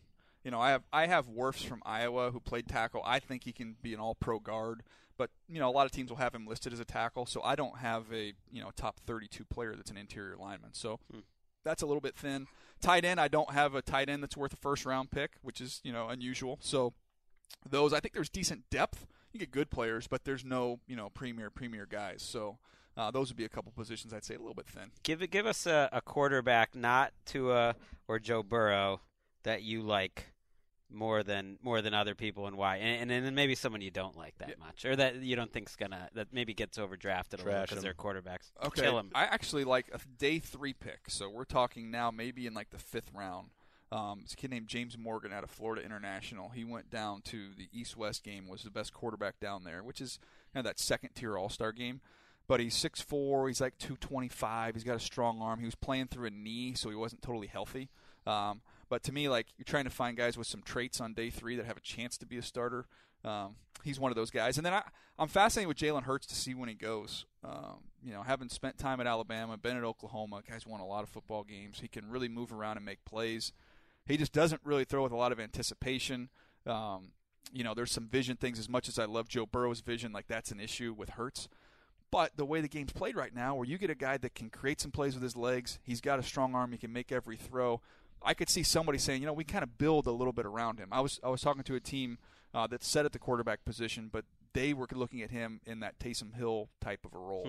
You know, I have I have Wirfs from Iowa who played tackle. I think he can be an all pro guard, but you know, a lot of teams will have him listed as a tackle, so I don't have a, you know, top 32 player that's an interior lineman. So that's a little bit thin. Tight end, I don't have a tight end that's worth a first round pick, which is, you know, unusual. So those I think there's decent depth. You get good players, but there's no, you know, premier premier guys. So uh, those would be a couple positions I'd say a little bit thin. Give it, give us a, a quarterback, not Tua or Joe Burrow, that you like more than more than other people, and why? And, and then maybe someone you don't like that much, or that you don't think's gonna that maybe gets overdrafted a little Trash because him. they're quarterbacks. Okay. Kill him. I actually like a day three pick. So we're talking now maybe in like the fifth round. Um, this kid named James Morgan out of Florida International. He went down to the East West game, was the best quarterback down there, which is kind of that second tier All Star game. But he's 6'4", he's like 225, he's got a strong arm. He was playing through a knee, so he wasn't totally healthy. Um, but to me, like you're trying to find guys with some traits on day three that have a chance to be a starter. Um, he's one of those guys. And then I, I'm fascinated with Jalen Hurts to see when he goes. Um, you know, having spent time at Alabama, been at Oklahoma, guy's won a lot of football games. He can really move around and make plays. He just doesn't really throw with a lot of anticipation. Um, you know, there's some vision things. As much as I love Joe Burrow's vision, like that's an issue with Hurts. But the way the game's played right now, where you get a guy that can create some plays with his legs, he's got a strong arm, he can make every throw. I could see somebody saying, you know, we kind of build a little bit around him. I was I was talking to a team uh, that's set at the quarterback position, but they were looking at him in that Taysom Hill type of a role.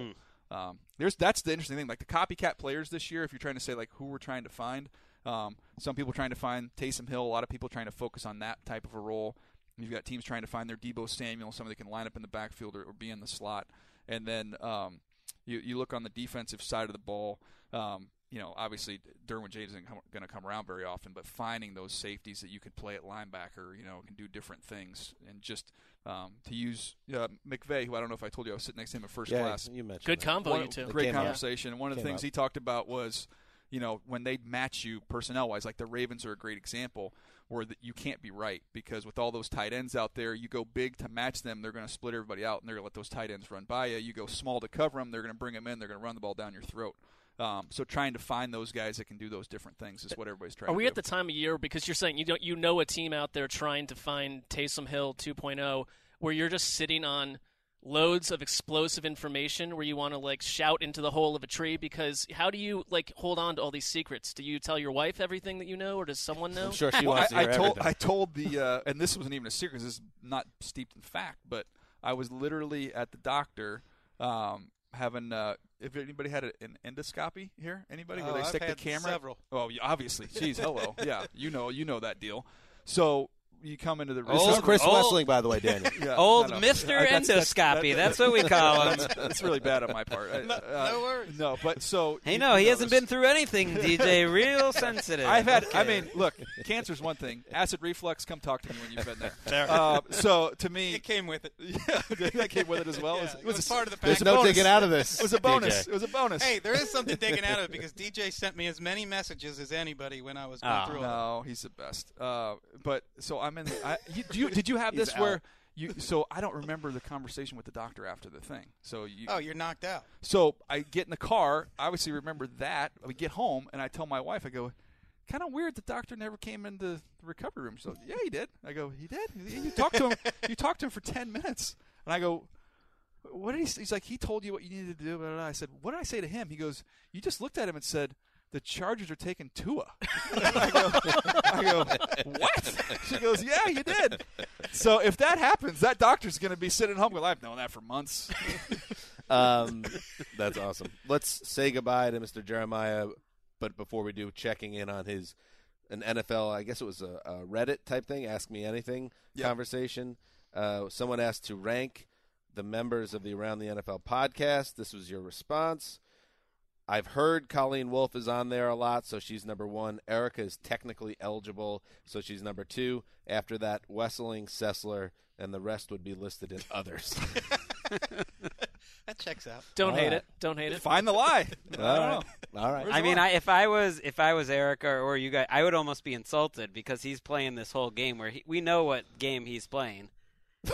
Um, there's that's the interesting thing. Like the copycat players this year, if you're trying to say like who we're trying to find, um, some people trying to find Taysom Hill, a lot of people trying to focus on that type of a role. You've got teams trying to find their Deebo Samuel, somebody that can line up in the backfield or, or be in the slot. And then um, you you look on the defensive side of the ball. Um, you know, obviously Derwin James isn't going to come around very often, but finding those safeties that you could play at linebacker, you know, can do different things, and just um, to use uh, McVay, who I don't know if I told you I was sitting next to him at first Yeah, class. you mentioned Good that. combo, One- you two. Great It came up. conversation. One of the Came things up. he talked about was, you know, when they match you personnel wise, like the Ravens are a great example where that you can't be right because with all those tight ends out there, you go big to match them, they're going to split everybody out and they're going to let those tight ends run by you. You go small to cover them, they're going to bring them in, they're going to run the ball down your throat. Um, so trying to find those guys that can do those different things is what everybody's trying Are to we do. at the time of year because you're saying you don't you know a team out there trying to find Taysom Hill 2.0 where you're just sitting on loads of explosive information where you want to like shout into the hole of a tree because how do you like hold on to all these secrets? Do you tell your wife everything that you know or does someone know? I'm sure she Well, wants I, to hear I told everything. I told the uh, and this wasn't even a secret. This is not steeped in fact, but I was literally at the doctor um, having. Uh, if anybody had an endoscopy here, anybody where Oh, they I've stick the camera? several. Oh, yeah, obviously. Jeez, hello. Yeah, you know, you know that deal. So you come into the This is Chris Old- Wrestling, by the way, Danny. Yeah, Old no, no. Mr. Uh, that's- that's- Endoscopy—that's what we call him. That's really bad on my part. I- No- uh, no worries. No, but so Hey, no, he know hasn't been through anything, DJ. Real sensitive. I've had. I mean, look, cancer's one thing. Acid reflux. Come talk to me when you've been there. There. Uh, so to me, It came with it. yeah, that came with it as well. Yeah, It was- it it was, was a- part of the it was There's no bonus. digging out of this. It was a bonus. DJ. It was a bonus. Hey, there is something digging out of it because DJ sent me as many messages as anybody when I was going Ah. through all no, he's the best. Uh, but so I'm in. I, you, do you, did you have this out. where you? So I don't remember the conversation with the doctor after the thing. So you. Oh, you're knocked out. So I get in the car. I obviously remember that. We get home and I tell my wife, I go, kind of weird. The doctor never came into the recovery room. So yeah, he did. I go, he did. You talked to him. you talked to him for ten minutes. And I go, what did he? s-" He's like, he told you what you needed to do. Blah, blah, blah. I said, what did I say to him? He goes, you just looked at him and said, the Chargers are taking Tua. I, go, I go, what? She goes, yeah, you did. So if that happens, that doctor's going to be sitting home going, I've known that for months. Um, that's awesome. Let's say goodbye to Mr. Jeremiah, but before we do, checking in on his an NFL. I guess it was a, a Reddit type thing. Ask me anything Yep. conversation. Uh, someone asked to rank the members of the Around the NFL podcast. This was your response. I've heard Colleen Wolfe is on there a lot, so she's number one. Erica is technically eligible, so she's number two. After that, Wesseling, Sessler, and the rest would be listed in others. that checks out. Don't All hate right. it. Don't hate it. Find the lie. All right. All right. I mean, I, if I was if I was Erica or you guys, I would almost be insulted because he's playing this whole game where he, we know what game he's playing.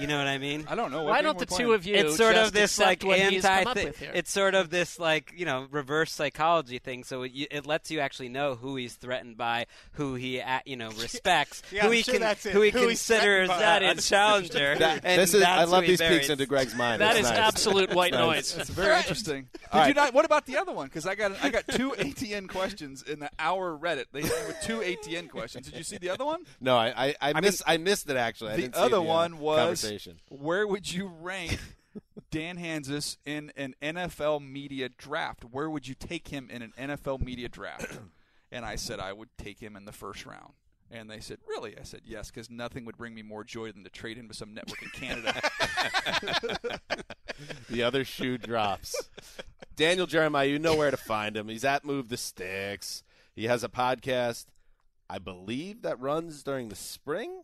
You know what I mean? I don't know. Why don't the two of you It's sort just of this like anti. thi- It's sort of this like you know reverse psychology thing. So it, it lets you actually know who he's threatened by, who he a- you know respects, Yeah, who he sure can, that's it. who he Who considers a, That a challenger. That- this is, I love these peeks into Gregg's mind. That It's is nice. absolute white It's noise. It's very interesting. Did All you not? What about the other one? Because I got I got two ATN questions in the hour Reddit. They hit me with two ATN questions. Did you see the other one? No, I I, I, mean, miss, I missed it actually. I the didn't see other the, uh, one was conversation. where would you rank Dan Hanzus in an NFL media draft? Where would you take him in an NFL media draft? and I said I would take him in the first round. And they said, "Really?" I said, "Yes," because nothing would bring me more joy than to trade him with some network in Canada. the other shoe drops. Daniel Jeremiah, you know where to find him. He's at Move the Sticks. He has a podcast, I believe, that runs during the spring.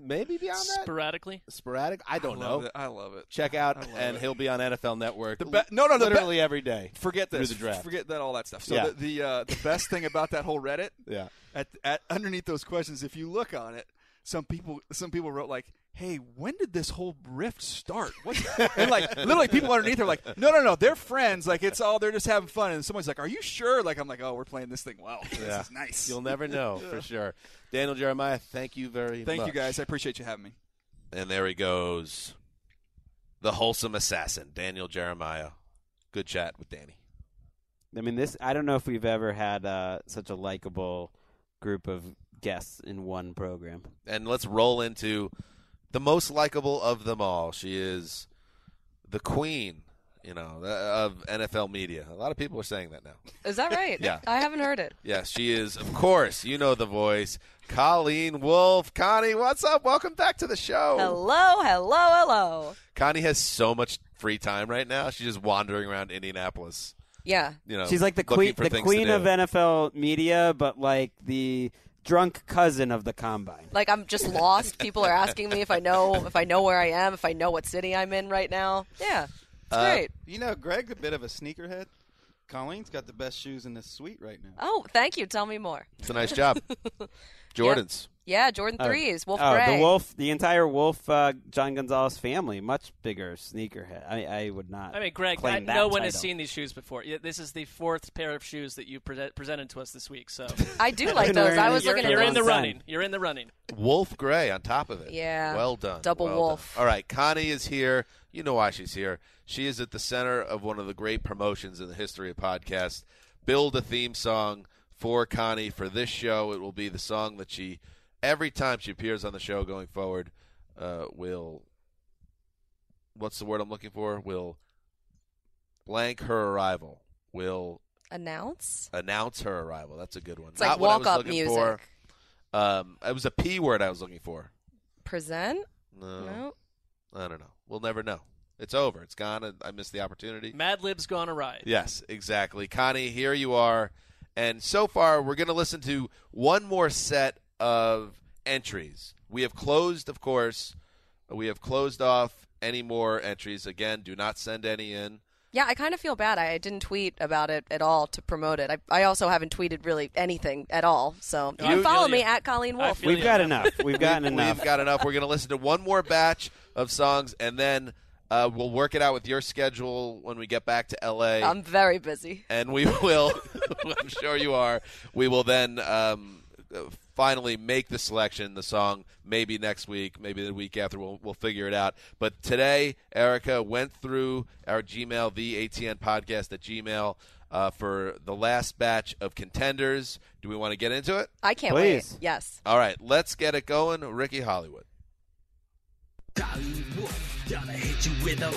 Maybe beyond that. Sporadically. Sporadic. I don't love know. it. I love it. Check out, and it. he'll be on NFL Network. The be- no, no, the be- literally every day. Forget this. the draft. Forget that all that stuff. So Yeah. the the, uh, the best thing about that whole Reddit, Yeah. at, at underneath those questions, if you look on it, some people some people wrote like, "Hey, when did this whole rift start?" What? and like literally, people underneath are like, "No, no, no, they're friends. Like it's all they're just having fun." And someone's like, "Are you sure?" Like I'm like, "Oh, we're playing this thing well. Yeah. This is nice." You'll never know for sure. Daniel Jeremiah, thank you very Thank much. Thank you guys. I appreciate you having me. And there he goes. The wholesome assassin, Daniel Jeremiah. Good chat with Danny. I mean, this. I don't know if we've ever had uh, such a likable group of guests in one program. And let's roll into the most likable of them all. She is the queen, you know, of NFL media. A lot of people are saying that now. Is that right? Yeah. I haven't heard it. Yes, she is, of course. You know the voice. Colleen Wolfe. Connie, what's up? Welcome back to the show. Hello, hello, hello. Connie has so much free time right now. She's just wandering around Indianapolis. Yeah. You know, She's like the queen, the queen of. NFL media, but like the drunk cousin of the combine. Like I'm just lost. People are asking me if I know if I know where I am, if I know what city I'm in right now. Yeah. It's Uh, great. You know, Gregg's a bit of a sneakerhead. Colleen's got the best shoes in this suite right now. Oh, thank you. Tell me more. It's a nice job. Jordans. Yeah, Jordan Oh. threes, Wolf oh, Gray. the Wolfe, the entire Wolfe, uh, John Gonzalez family, much bigger sneakerhead. I, I would not. I mean, Gregg, claim I, that no one has seen these shoes before. This is the fourth pair of shoes that you pre- presented to us this week. So I do like those. I was you're, looking at You're in the those. running. You're in the running. Wolf Gray on top of it. Yeah. Well done. Double Well wolf. done. All right. Connie is here. You know why she's here. She is at the center of one of the great promotions in the history of podcasts. Build a theme song for Connie for this show. It will be the song that she, every time she appears on the show going forward, uh, will. What's the word I'm looking for? Will blank her arrival. Will Announce? announce her arrival. That's a good one. It's like Not what I was walk-up looking music. For. Um, it was a P word I was looking for. Present? No. No. I don't know. We'll never know. It's over. It's gone. I missed the opportunity. Mad Lib's gone awry. Yes, exactly. Connie, here you are. And so far, we're going to listen to one more set of entries. We have closed, of course, we have closed off any more entries. Again, do not send any in. Yeah, I kind of feel bad. I didn't tweet about it at all to promote it. I, I also haven't tweeted really anything at all. So you I can follow me you. at Colleen Wolfe. We've got enough. We've gotten We've- enough. We've got enough. We're going to listen to one more batch of songs, and then uh, we'll work it out with your schedule when we get back to L.A. I'm very busy. and we will. I'm sure you are. We will then um, uh, finally make the selection, the song. Maybe next week, maybe the week after. We'll we'll figure it out. But today, Erica went through our Gmail, the ATN podcast at Gmail. uh, for the last batch of contenders. Do we want to get into it? I can't Please. wait. Yes. All right, let's get it going. Ricky Hollywood. Hollywood, gotta hit you with a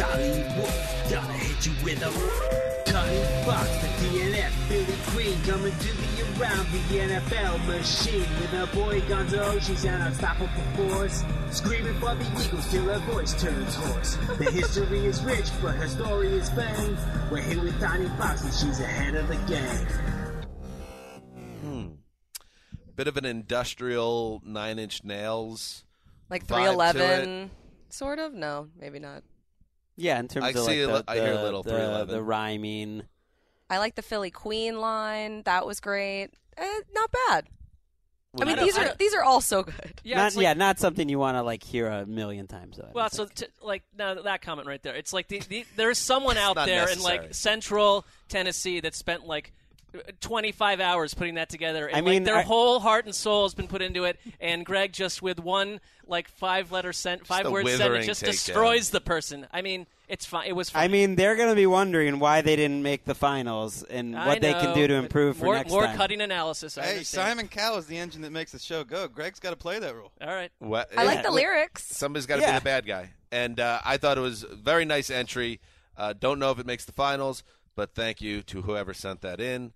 Hollywood, gotta hit you with a Cutting Fox, the DNF, Philly Queen coming to the around the NFL machine with her boy Gonzo. She's an unstoppable force, screaming for the Eagles till her voice turns hoarse. The history is rich, but her story is vain. We're here with Connie Fox, and she's ahead of the game. Hmm. Bit of an industrial Nine Inch Nails. Like vibe to 311, sort of? No, maybe not. Yeah, in terms I of see a li- like the, I hear a the- little the, the rhyming. I like the Philly Queen line. That was great. Eh, not bad. I mean, I these don't- are I- these are all so good. Yeah, not, like- yeah, not something you want to like hear a million times. Though. Well, so t- like now that comment right there, it's like the, the, there's someone out not there in like Central Tennessee that spent like 25 hours putting that together, and I like, mean, their I- whole heart and soul has been put into it. And Gregg just with one like five letter sent five word withering sentence just takedown. destroys the person. I mean, it's fine. It was. Fine. I mean, they're going to be wondering why they didn't make the finals and I what they can do to improve for more, next more time. cutting analysis. I Hey, understand. Simon Cowell is the engine that makes the show go. Gregg's got to play that role. All right. What- I like the lyrics. Somebody's got to Yeah. be the bad guy, and uh, I thought it was a very nice entry. Uh, don't know if it makes the finals, but thank you to whoever sent that in.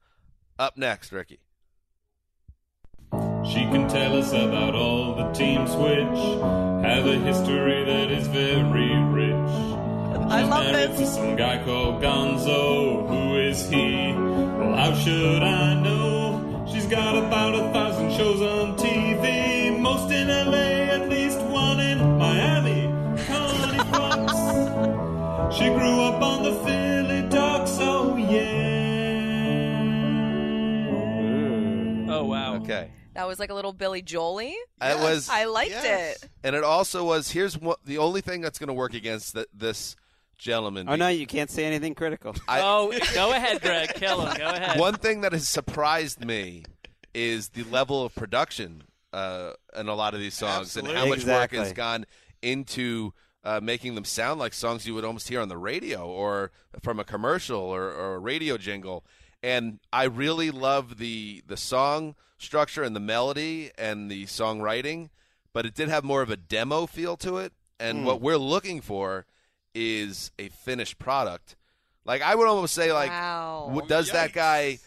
Up next, Ricky. She can tell us about all the teams which have a history that is very rich. I love married this. to some guy called Gonzo. Who is he? Well, how should I know? She's got about a thousand shows on TV, most in LA, at least one in Miami. Connie Fox. She grew up on the Philly That was like a little Billy Joel-y. It was, I liked Yes. it. and it also was. Here's what the only thing that's going to work against th- this gentleman. oh no, you can't say anything critical. I- oh, go ahead, Gregg. Kill him. Go ahead. One thing that has surprised me is the level of production uh, in a lot of these songs and how Absolutely. much work has gone into uh, making them sound like songs you would almost hear on the radio or from a commercial or, or a radio jingle. And I really love the the song structure and the melody and the songwriting, but it did have more of a demo feel to it. And Hmm. what we're looking for is a finished product. Like I would almost say, like, Wow. w- does that guy?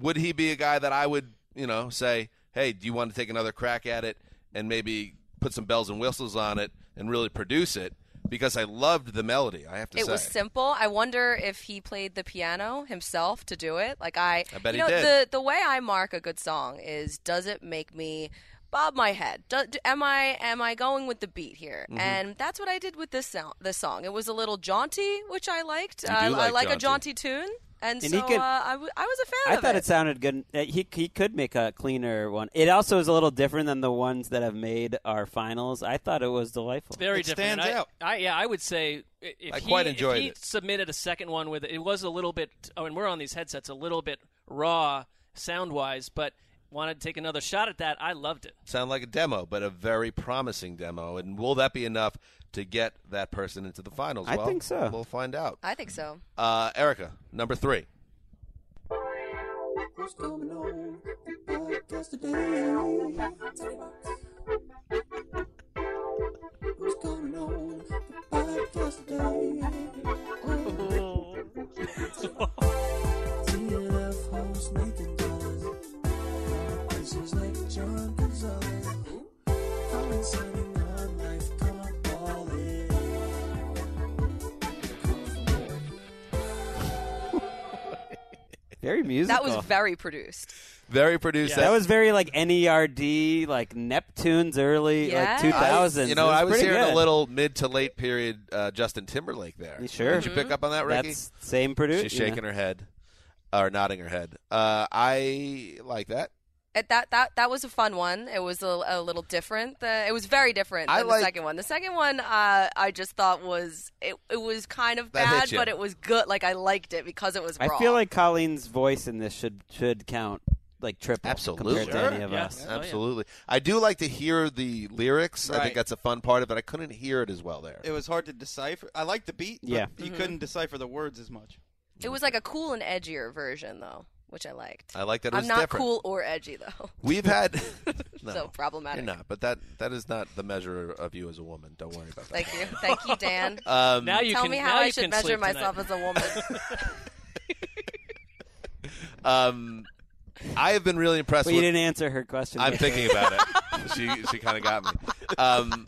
Would he be a guy that I would, you know, say, hey, do you want to take another crack at it and maybe put some bells and whistles on it and really produce it? Because I loved the melody. I have to It say, it was simple. I wonder if he played the piano himself to do it. Like I, I bet you he know, did. the the way I mark a good song is does it make me bob my head? Do, do- am I am I going with the beat here? Mhm. And that's what I did with this sound. This song. It was a little jaunty, which I liked. You do I, I like like a jaunty. jaunty tune, and, And so he could- uh, I, w- I was a fan I of thought it. it sounded good. Uh, He he could make a cleaner one. It also is a little different than the ones that have made our finals. I thought it was delightful. Very It different. stands I, out. I, yeah, I would say i- if I he, quite if enjoyed he it. submitted a second one with it, it was a little bit. Oh, and we're on these headsets, a little bit raw sound wise, but wanted to take another shot at that. I loved it. sound like a demo, but a very promising demo. And will that be enough to get that person into the finals? I Well, think so. We'll find out. I think so. Uh, Erica, number three. What's going on? The Very musical. That was very produced. Very produced. That was very like NERD, like Neptunes early, Yes. like 2000s. You know, It I was pretty hearing good. a little mid to late period uh, Justin Timberlake there. You sure? Did you pick up on that, Ricky? That's same producer. She's shaking her head or nodding her head. Uh, I like that. It, that that that was a fun one. It was a, a little different. The, it was very different I than like- the second one. The second one, uh, I just thought was it. It was kind of bad, but it was good. Like I liked it because it was. I feel like Colleen's voice in this should should count like triple Absolutely. compared to any of Yes. us. Oh, yeah. Absolutely. I do like to hear the lyrics. I think that's a fun part of it. But I couldn't hear it as well there. It was hard to decipher. I like the beat. but Yeah. you Mhm. couldn't decipher the words as much. It was like a cool and edgier version, though, which I liked. I like that it I'm was not different. cool or edgy, though. We've had no, So problematic. You're not, but that that is not the measure of you as a woman. Don't worry about that. Thank you, thank you, Dan. Um, Now you Tell can- me how I should measure sleep tonight. myself as a woman. Um, I have been really impressed. Well, you didn't answer her question. I'm thinking about it. she she kind of got me. Um,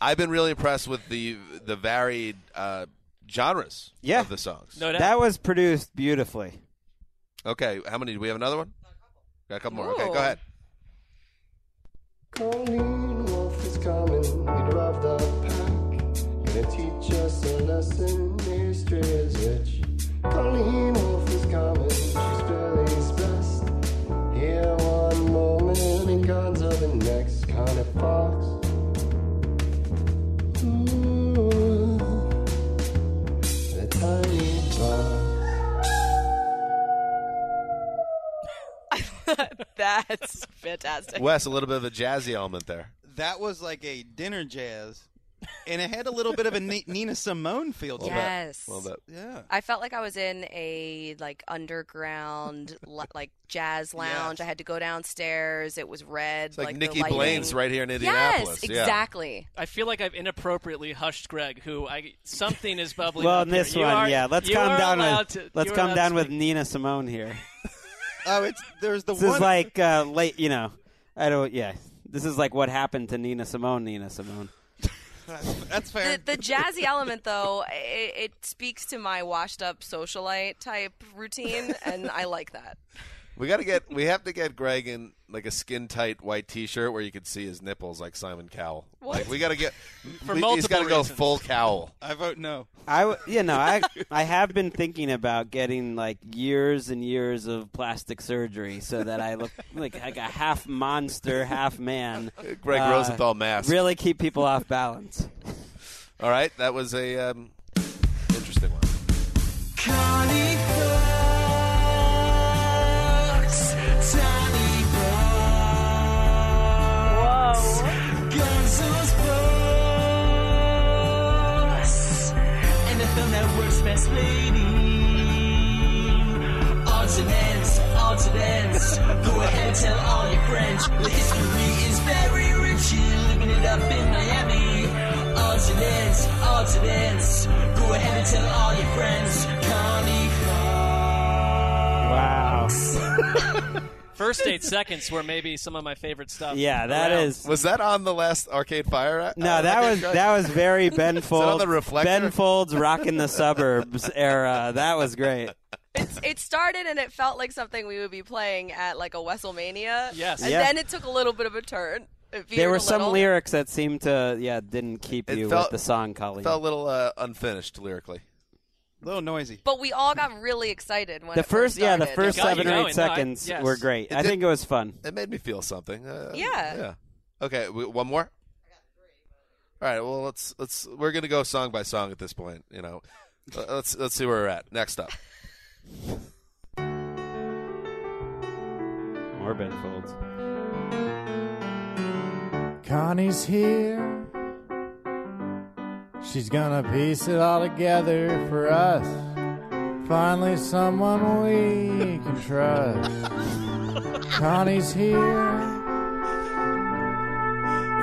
I've been really impressed with the the varied uh, genres Yeah. of the songs. No, that, that was produced beautifully. Okay, how many? Do we have another one? Got a couple more. Okay, go ahead. Colleen Wolfe is coming, leader of the pack. Gonna teach us a lesson. History is rich. Colleen Wolfe is coming, she's Billy's best. Here one moment and guns are the next. Connie Fox. Ooh, That's fantastic. Wes, a little bit of a jazzy element there. That was like a dinner jazz, and it had a little bit of a Ni- Nina Simone feel to it. Yes. A little bit. Yeah. I felt like I was in a like underground li- like jazz lounge. I had to go downstairs. It was red. It's like, the Nikki lighting. Blaine's right here in Indianapolis. Yes, Yeah. exactly. I feel like I've inappropriately hushed Gregg, who I something is bubbling. Well, up in this here. One, are- yeah. Let's you calm down allowed with to- let's you calm down with. Nina Simone here. Oh, it's there's the this one. is like uh, late, you know. I don't. Yeah, this is like what happened to Nina Simone. Nina Simone. That's fair. The, the jazzy element, though, it, it speaks to my washed-up socialite type routine, and I like that. We got to get. We have to get Gregg in like a skin tight white T-shirt where you can see his nipples, like Simon Cowell. Like we got to get. For we, he's multiple got to go reasons. full Cowell. I vote no. I w- you know I I have been thinking about getting like years and years of plastic surgery so that I look like like a half monster, half man. Gregg Uh, Rosenthal mask. Really keep people off balance. All right, that was a um, interesting one. And ends. Go ahead and tell all your friends. The history is very rich. You're living it up in Miami. Odds and ends, odds and ends. Go ahead and tell all your friends. Connie Wow. First eight seconds were maybe some of my favorite stuff. Yeah, that around. is. Was that on the last Arcade Fire? uh, No, that was that was very Ben Folds. Ben Folds rocking the suburbs era. That was great. It started and it felt like something we would be playing at like a WrestleMania. Yes. And Yeah. then it took a little bit of a turn. It veered There were a some little. lyrics that seemed to yeah didn't keep It you felt- with the song, Colleen. Felt a little uh, unfinished lyrically. A little noisy. But we all got really excited when the it first yeah the started. first got you seven or going. eight No, I- seconds yes. were great. It I did- think it was fun. It made me feel something. Uh, Yeah. Yeah. Okay, w- one more. All right. Well, let's let's we're gonna go song by song at this point. You know, Uh, let's let's see where we're at. Next up, More Ben Folds. Connie's here. She's gonna piece it all together for us. Finally, someone we can trust. Connie's here.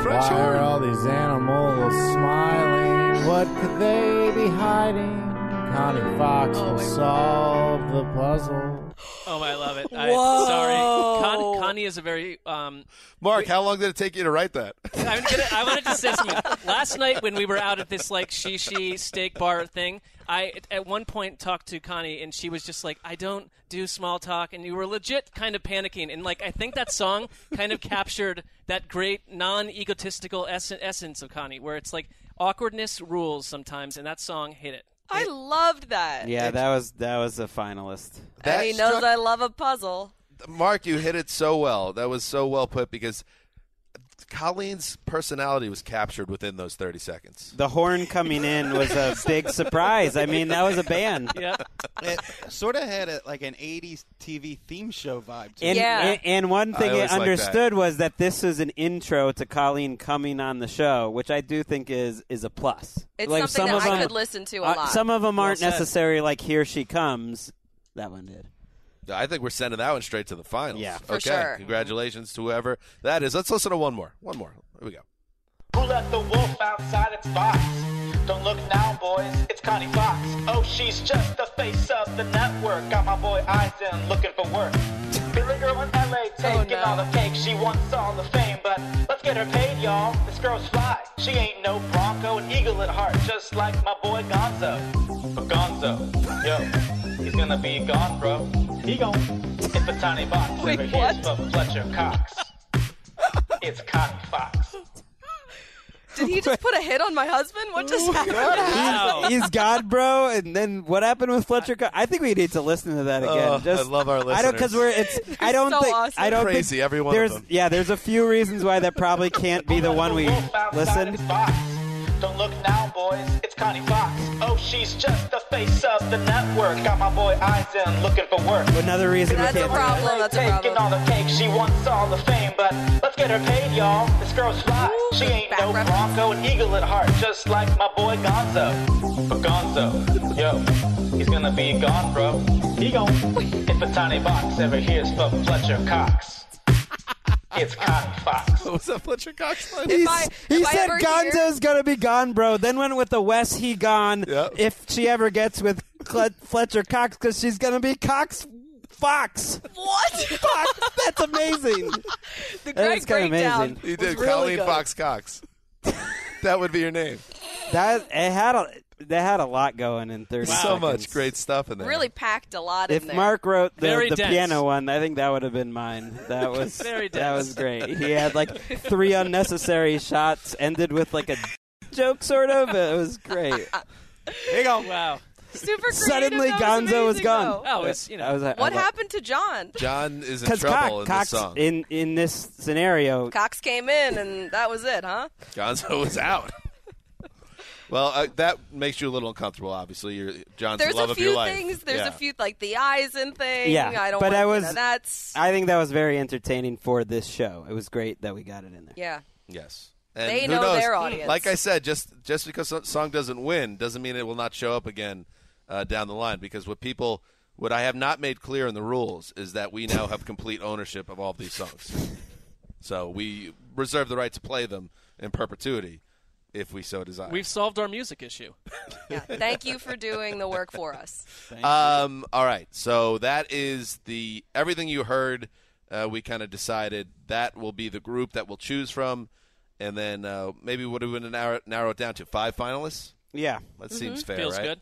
Why are all these animals smiling? What could they be hiding? Connie Fox will solve the puzzle. Oh, I love it. I, Whoa. Sorry, Con- Connie is a very. Um, Mark. How long did it take you to write that? I'm gonna, I wanted to say something. Last night when we were out at this like shishi steak bar thing, I at one point talked to Connie and she was just like, "I don't do small talk," and you were legit kind of panicking. And like, I think that song kind of captured that great non-egotistical ess- essence of Connie, where it's like awkwardness rules sometimes, and that song hit it. I loved that. Yeah, that was that was a finalist. That and he knows struck- I love a puzzle. Mark, you hit it so well. That was so well put because Colleen's personality was captured within those 30 seconds. The horn coming in was a big surprise. I mean, that was a band. Yep. It sort of had a, like an '80s TV theme show vibe. To And, it. and, and one thing I, always like understood was that this is an intro to Colleen coming on the show, which I do think is is a plus. It's like something some that of I them, could listen to a uh, lot. Some of them aren't said. necessary. Like here she comes. That one did. I think we're sending that one straight to the finals. Yeah. For okay. sure. Congratulations to whoever that is. Let's listen to one more. One more. Here we go. Who let the wolf outside its box? Don't look now, boys, it's Connie Fox. Oh, she's just the face of the network. Got my boy eyes in, looking for work. Billy girl in LA taking no. all the cake. She wants all the fame, but let's get her paid, y'all. This girl's fly. She ain't no Bronco, an eagle at heart, just like my boy Gonzo. But Gonzo, yo, he's gonna be gone, bro. He gon' It's the tiny box Wait, over what? here's for Fletcher Cox. It's Connie Fox. Did he just put a hit on my husband? What just happened? He's, he's God, bro. And then what happened with Fletcher? Co- I think we need to listen to that again. Oh, Just, I love our listeners. I don't because we're it's. I don't so think awesome. I don't Crazy, think every one of there's them. yeah. There's a few reasons why that probably can't be the one we listen. Don't look now, boys. It's Connie Fox. Oh, she's just the face of the network. Got my boy eyes in, looking for work. Another reason That's we can't. problem. That's a Taking problem. all the cake, she wants all the fame, but let's get her paid, y'all. This girl's fly. She ain't no Back Bronco, an eagle at heart, just like my boy Gonzo. But Gonzo, yo, he's gonna be gone, bro. He gon' If the tiny box ever hears for Fletcher Cox. It's Connie Fox. What was that Fletcher Cox line? He's- I- he said ever hear- gonna be gone, bro. Then went with the Wes he gone. Yep. If she ever gets with Cle- Fletcher Cox, because she's gonna be Cox Fox. What? Fox. That's amazing. the That's great kinda breakdown. amazing. You was did really Colleen good. Fox Cox. that would be your name. That it had a that had a lot going in thirty. So seconds. much great stuff in there. Really packed a lot If in there. Mark wrote the, the piano one, I think that would have been mine. That was Very dense. that was great. He had like three unnecessary shots, ended with like a joke, sort of. It was great. There you go. Wow. Super creative. Suddenly, that Gonzo was amazing, gone. though. Oh, it's you know. I was, I What was- happened to John? John is in trouble Cox, in Cox this song. in in this scenario, Cox came in, and that was it, huh? Gonzo was out. Well, uh, that makes you a little uncomfortable. Obviously, you're John's There's the love a of your few life. things. There's Yeah. a few like the eyes and thing. Yeah, I don't. but want, I you was- know, that's I think that was very entertaining for this show. It was great that we got it in there. yeah. Yes. And They who know knows? their audience. Like I said, just just because a song doesn't win doesn't mean it will not show up again uh, down the line. Because what people, what I have not made clear in the rules is that we now have complete ownership of all of these songs. So we reserve the right to play them in perpetuity if we so desire. We've solved our music issue. Yeah. Thank you for doing the work for us. Um, all right. So that is the everything you heard. Uh, we kind of decided that will be the group that we'll choose from, and then uh, maybe what do we narrow, narrow it down to five finalists? Yeah, That seems fair, Feels right? good.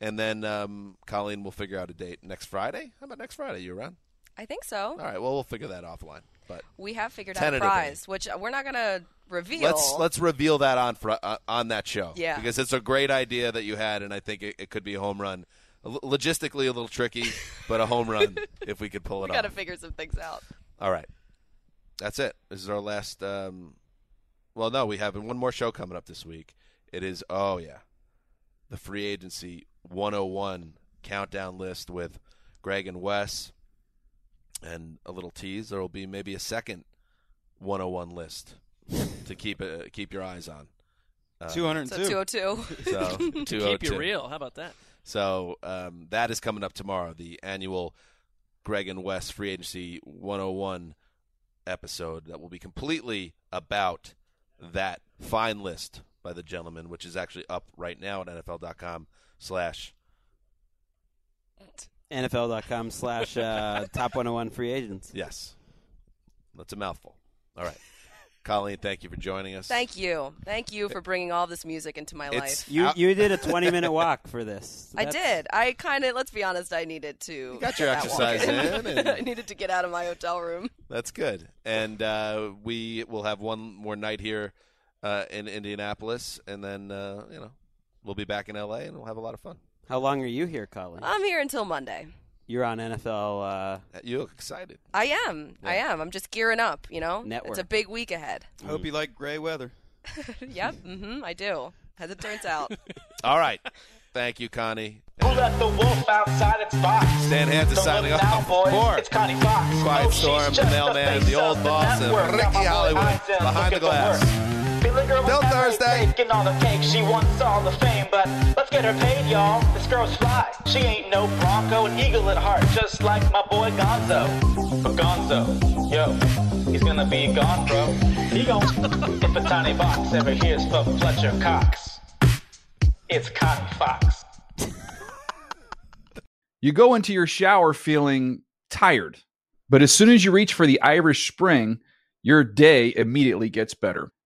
And then um, Colleen will figure out a date next Friday. How about next Friday? You around? I think so. All right. Well, we'll figure that offline. But We have figured out a prize, which we're not going to reveal. let's let's reveal that on fr- uh, on that show. Yeah. Because it's a great idea that you had, and I think it, it could be a home run. L- logistically, a little tricky, but a home run if we could pull it we it got to figure some things out. All right. That's it. This is our last. Um, well, no, we have one more show coming up this week. It is, oh, yeah, the free agency 101 countdown list with Gregg and Wes. And a little tease there will be maybe a second 101 list to keep it, keep your eyes on. Uh, 202. So 202. So To keep you real. How about that? So um, that is coming up tomorrow, the annual Gregg and Wes Free Agency 101 episode that will be completely about that fine list by the gentleman, which is actually up right now at NFL.com slash NFL.com slash uh, top 101 free agents. yes. That's a mouthful. All right. Colleen, thank you for joining us. Thank you. Thank you for bringing all this music into my It's- life. You Out- you did a 20 minute walk for this. I That's- did. I kind of, let's be honest, I needed to. got your get that walk exercise in and- I needed to get out of my hotel room. That's good. And uh, we will have one more night here uh, in Indianapolis, and then, uh, you know, we'll be back in L.A., and we'll have a lot of fun. How long are you here, Colin? I'm here until Monday. You're on NFL. Uh, you look excited. I am. I am. I'm just gearing up. You know, Network. it's a big week ahead. I hope you like gray weather. yep. Mm-hmm. I do. As it turns out. All right. Thank you, Connie. Who let the wolf outside its box? Stan Hansen Don't signing look off now, boys. for It's Connie Fox. Quiet Oh, Storm, the mailman, face the old boss, and network. Got Ricky Hollywood behind the at glass. Work. Feeling girl Bill Thursday. Getting all the cake, she wants all the fame, but let's get her paid, y'all. This girl's fly. She ain't no Bronco, an eagle at heart, just like my boy Gonzo. But Gonzo, yo, he's gonna be gone, bro. He gon' if a tiny box ever hears for Fletcher Cox. It's Connie Fox. You go into your shower feeling tired, but as soon as you reach for the Irish Spring, your day immediately gets better.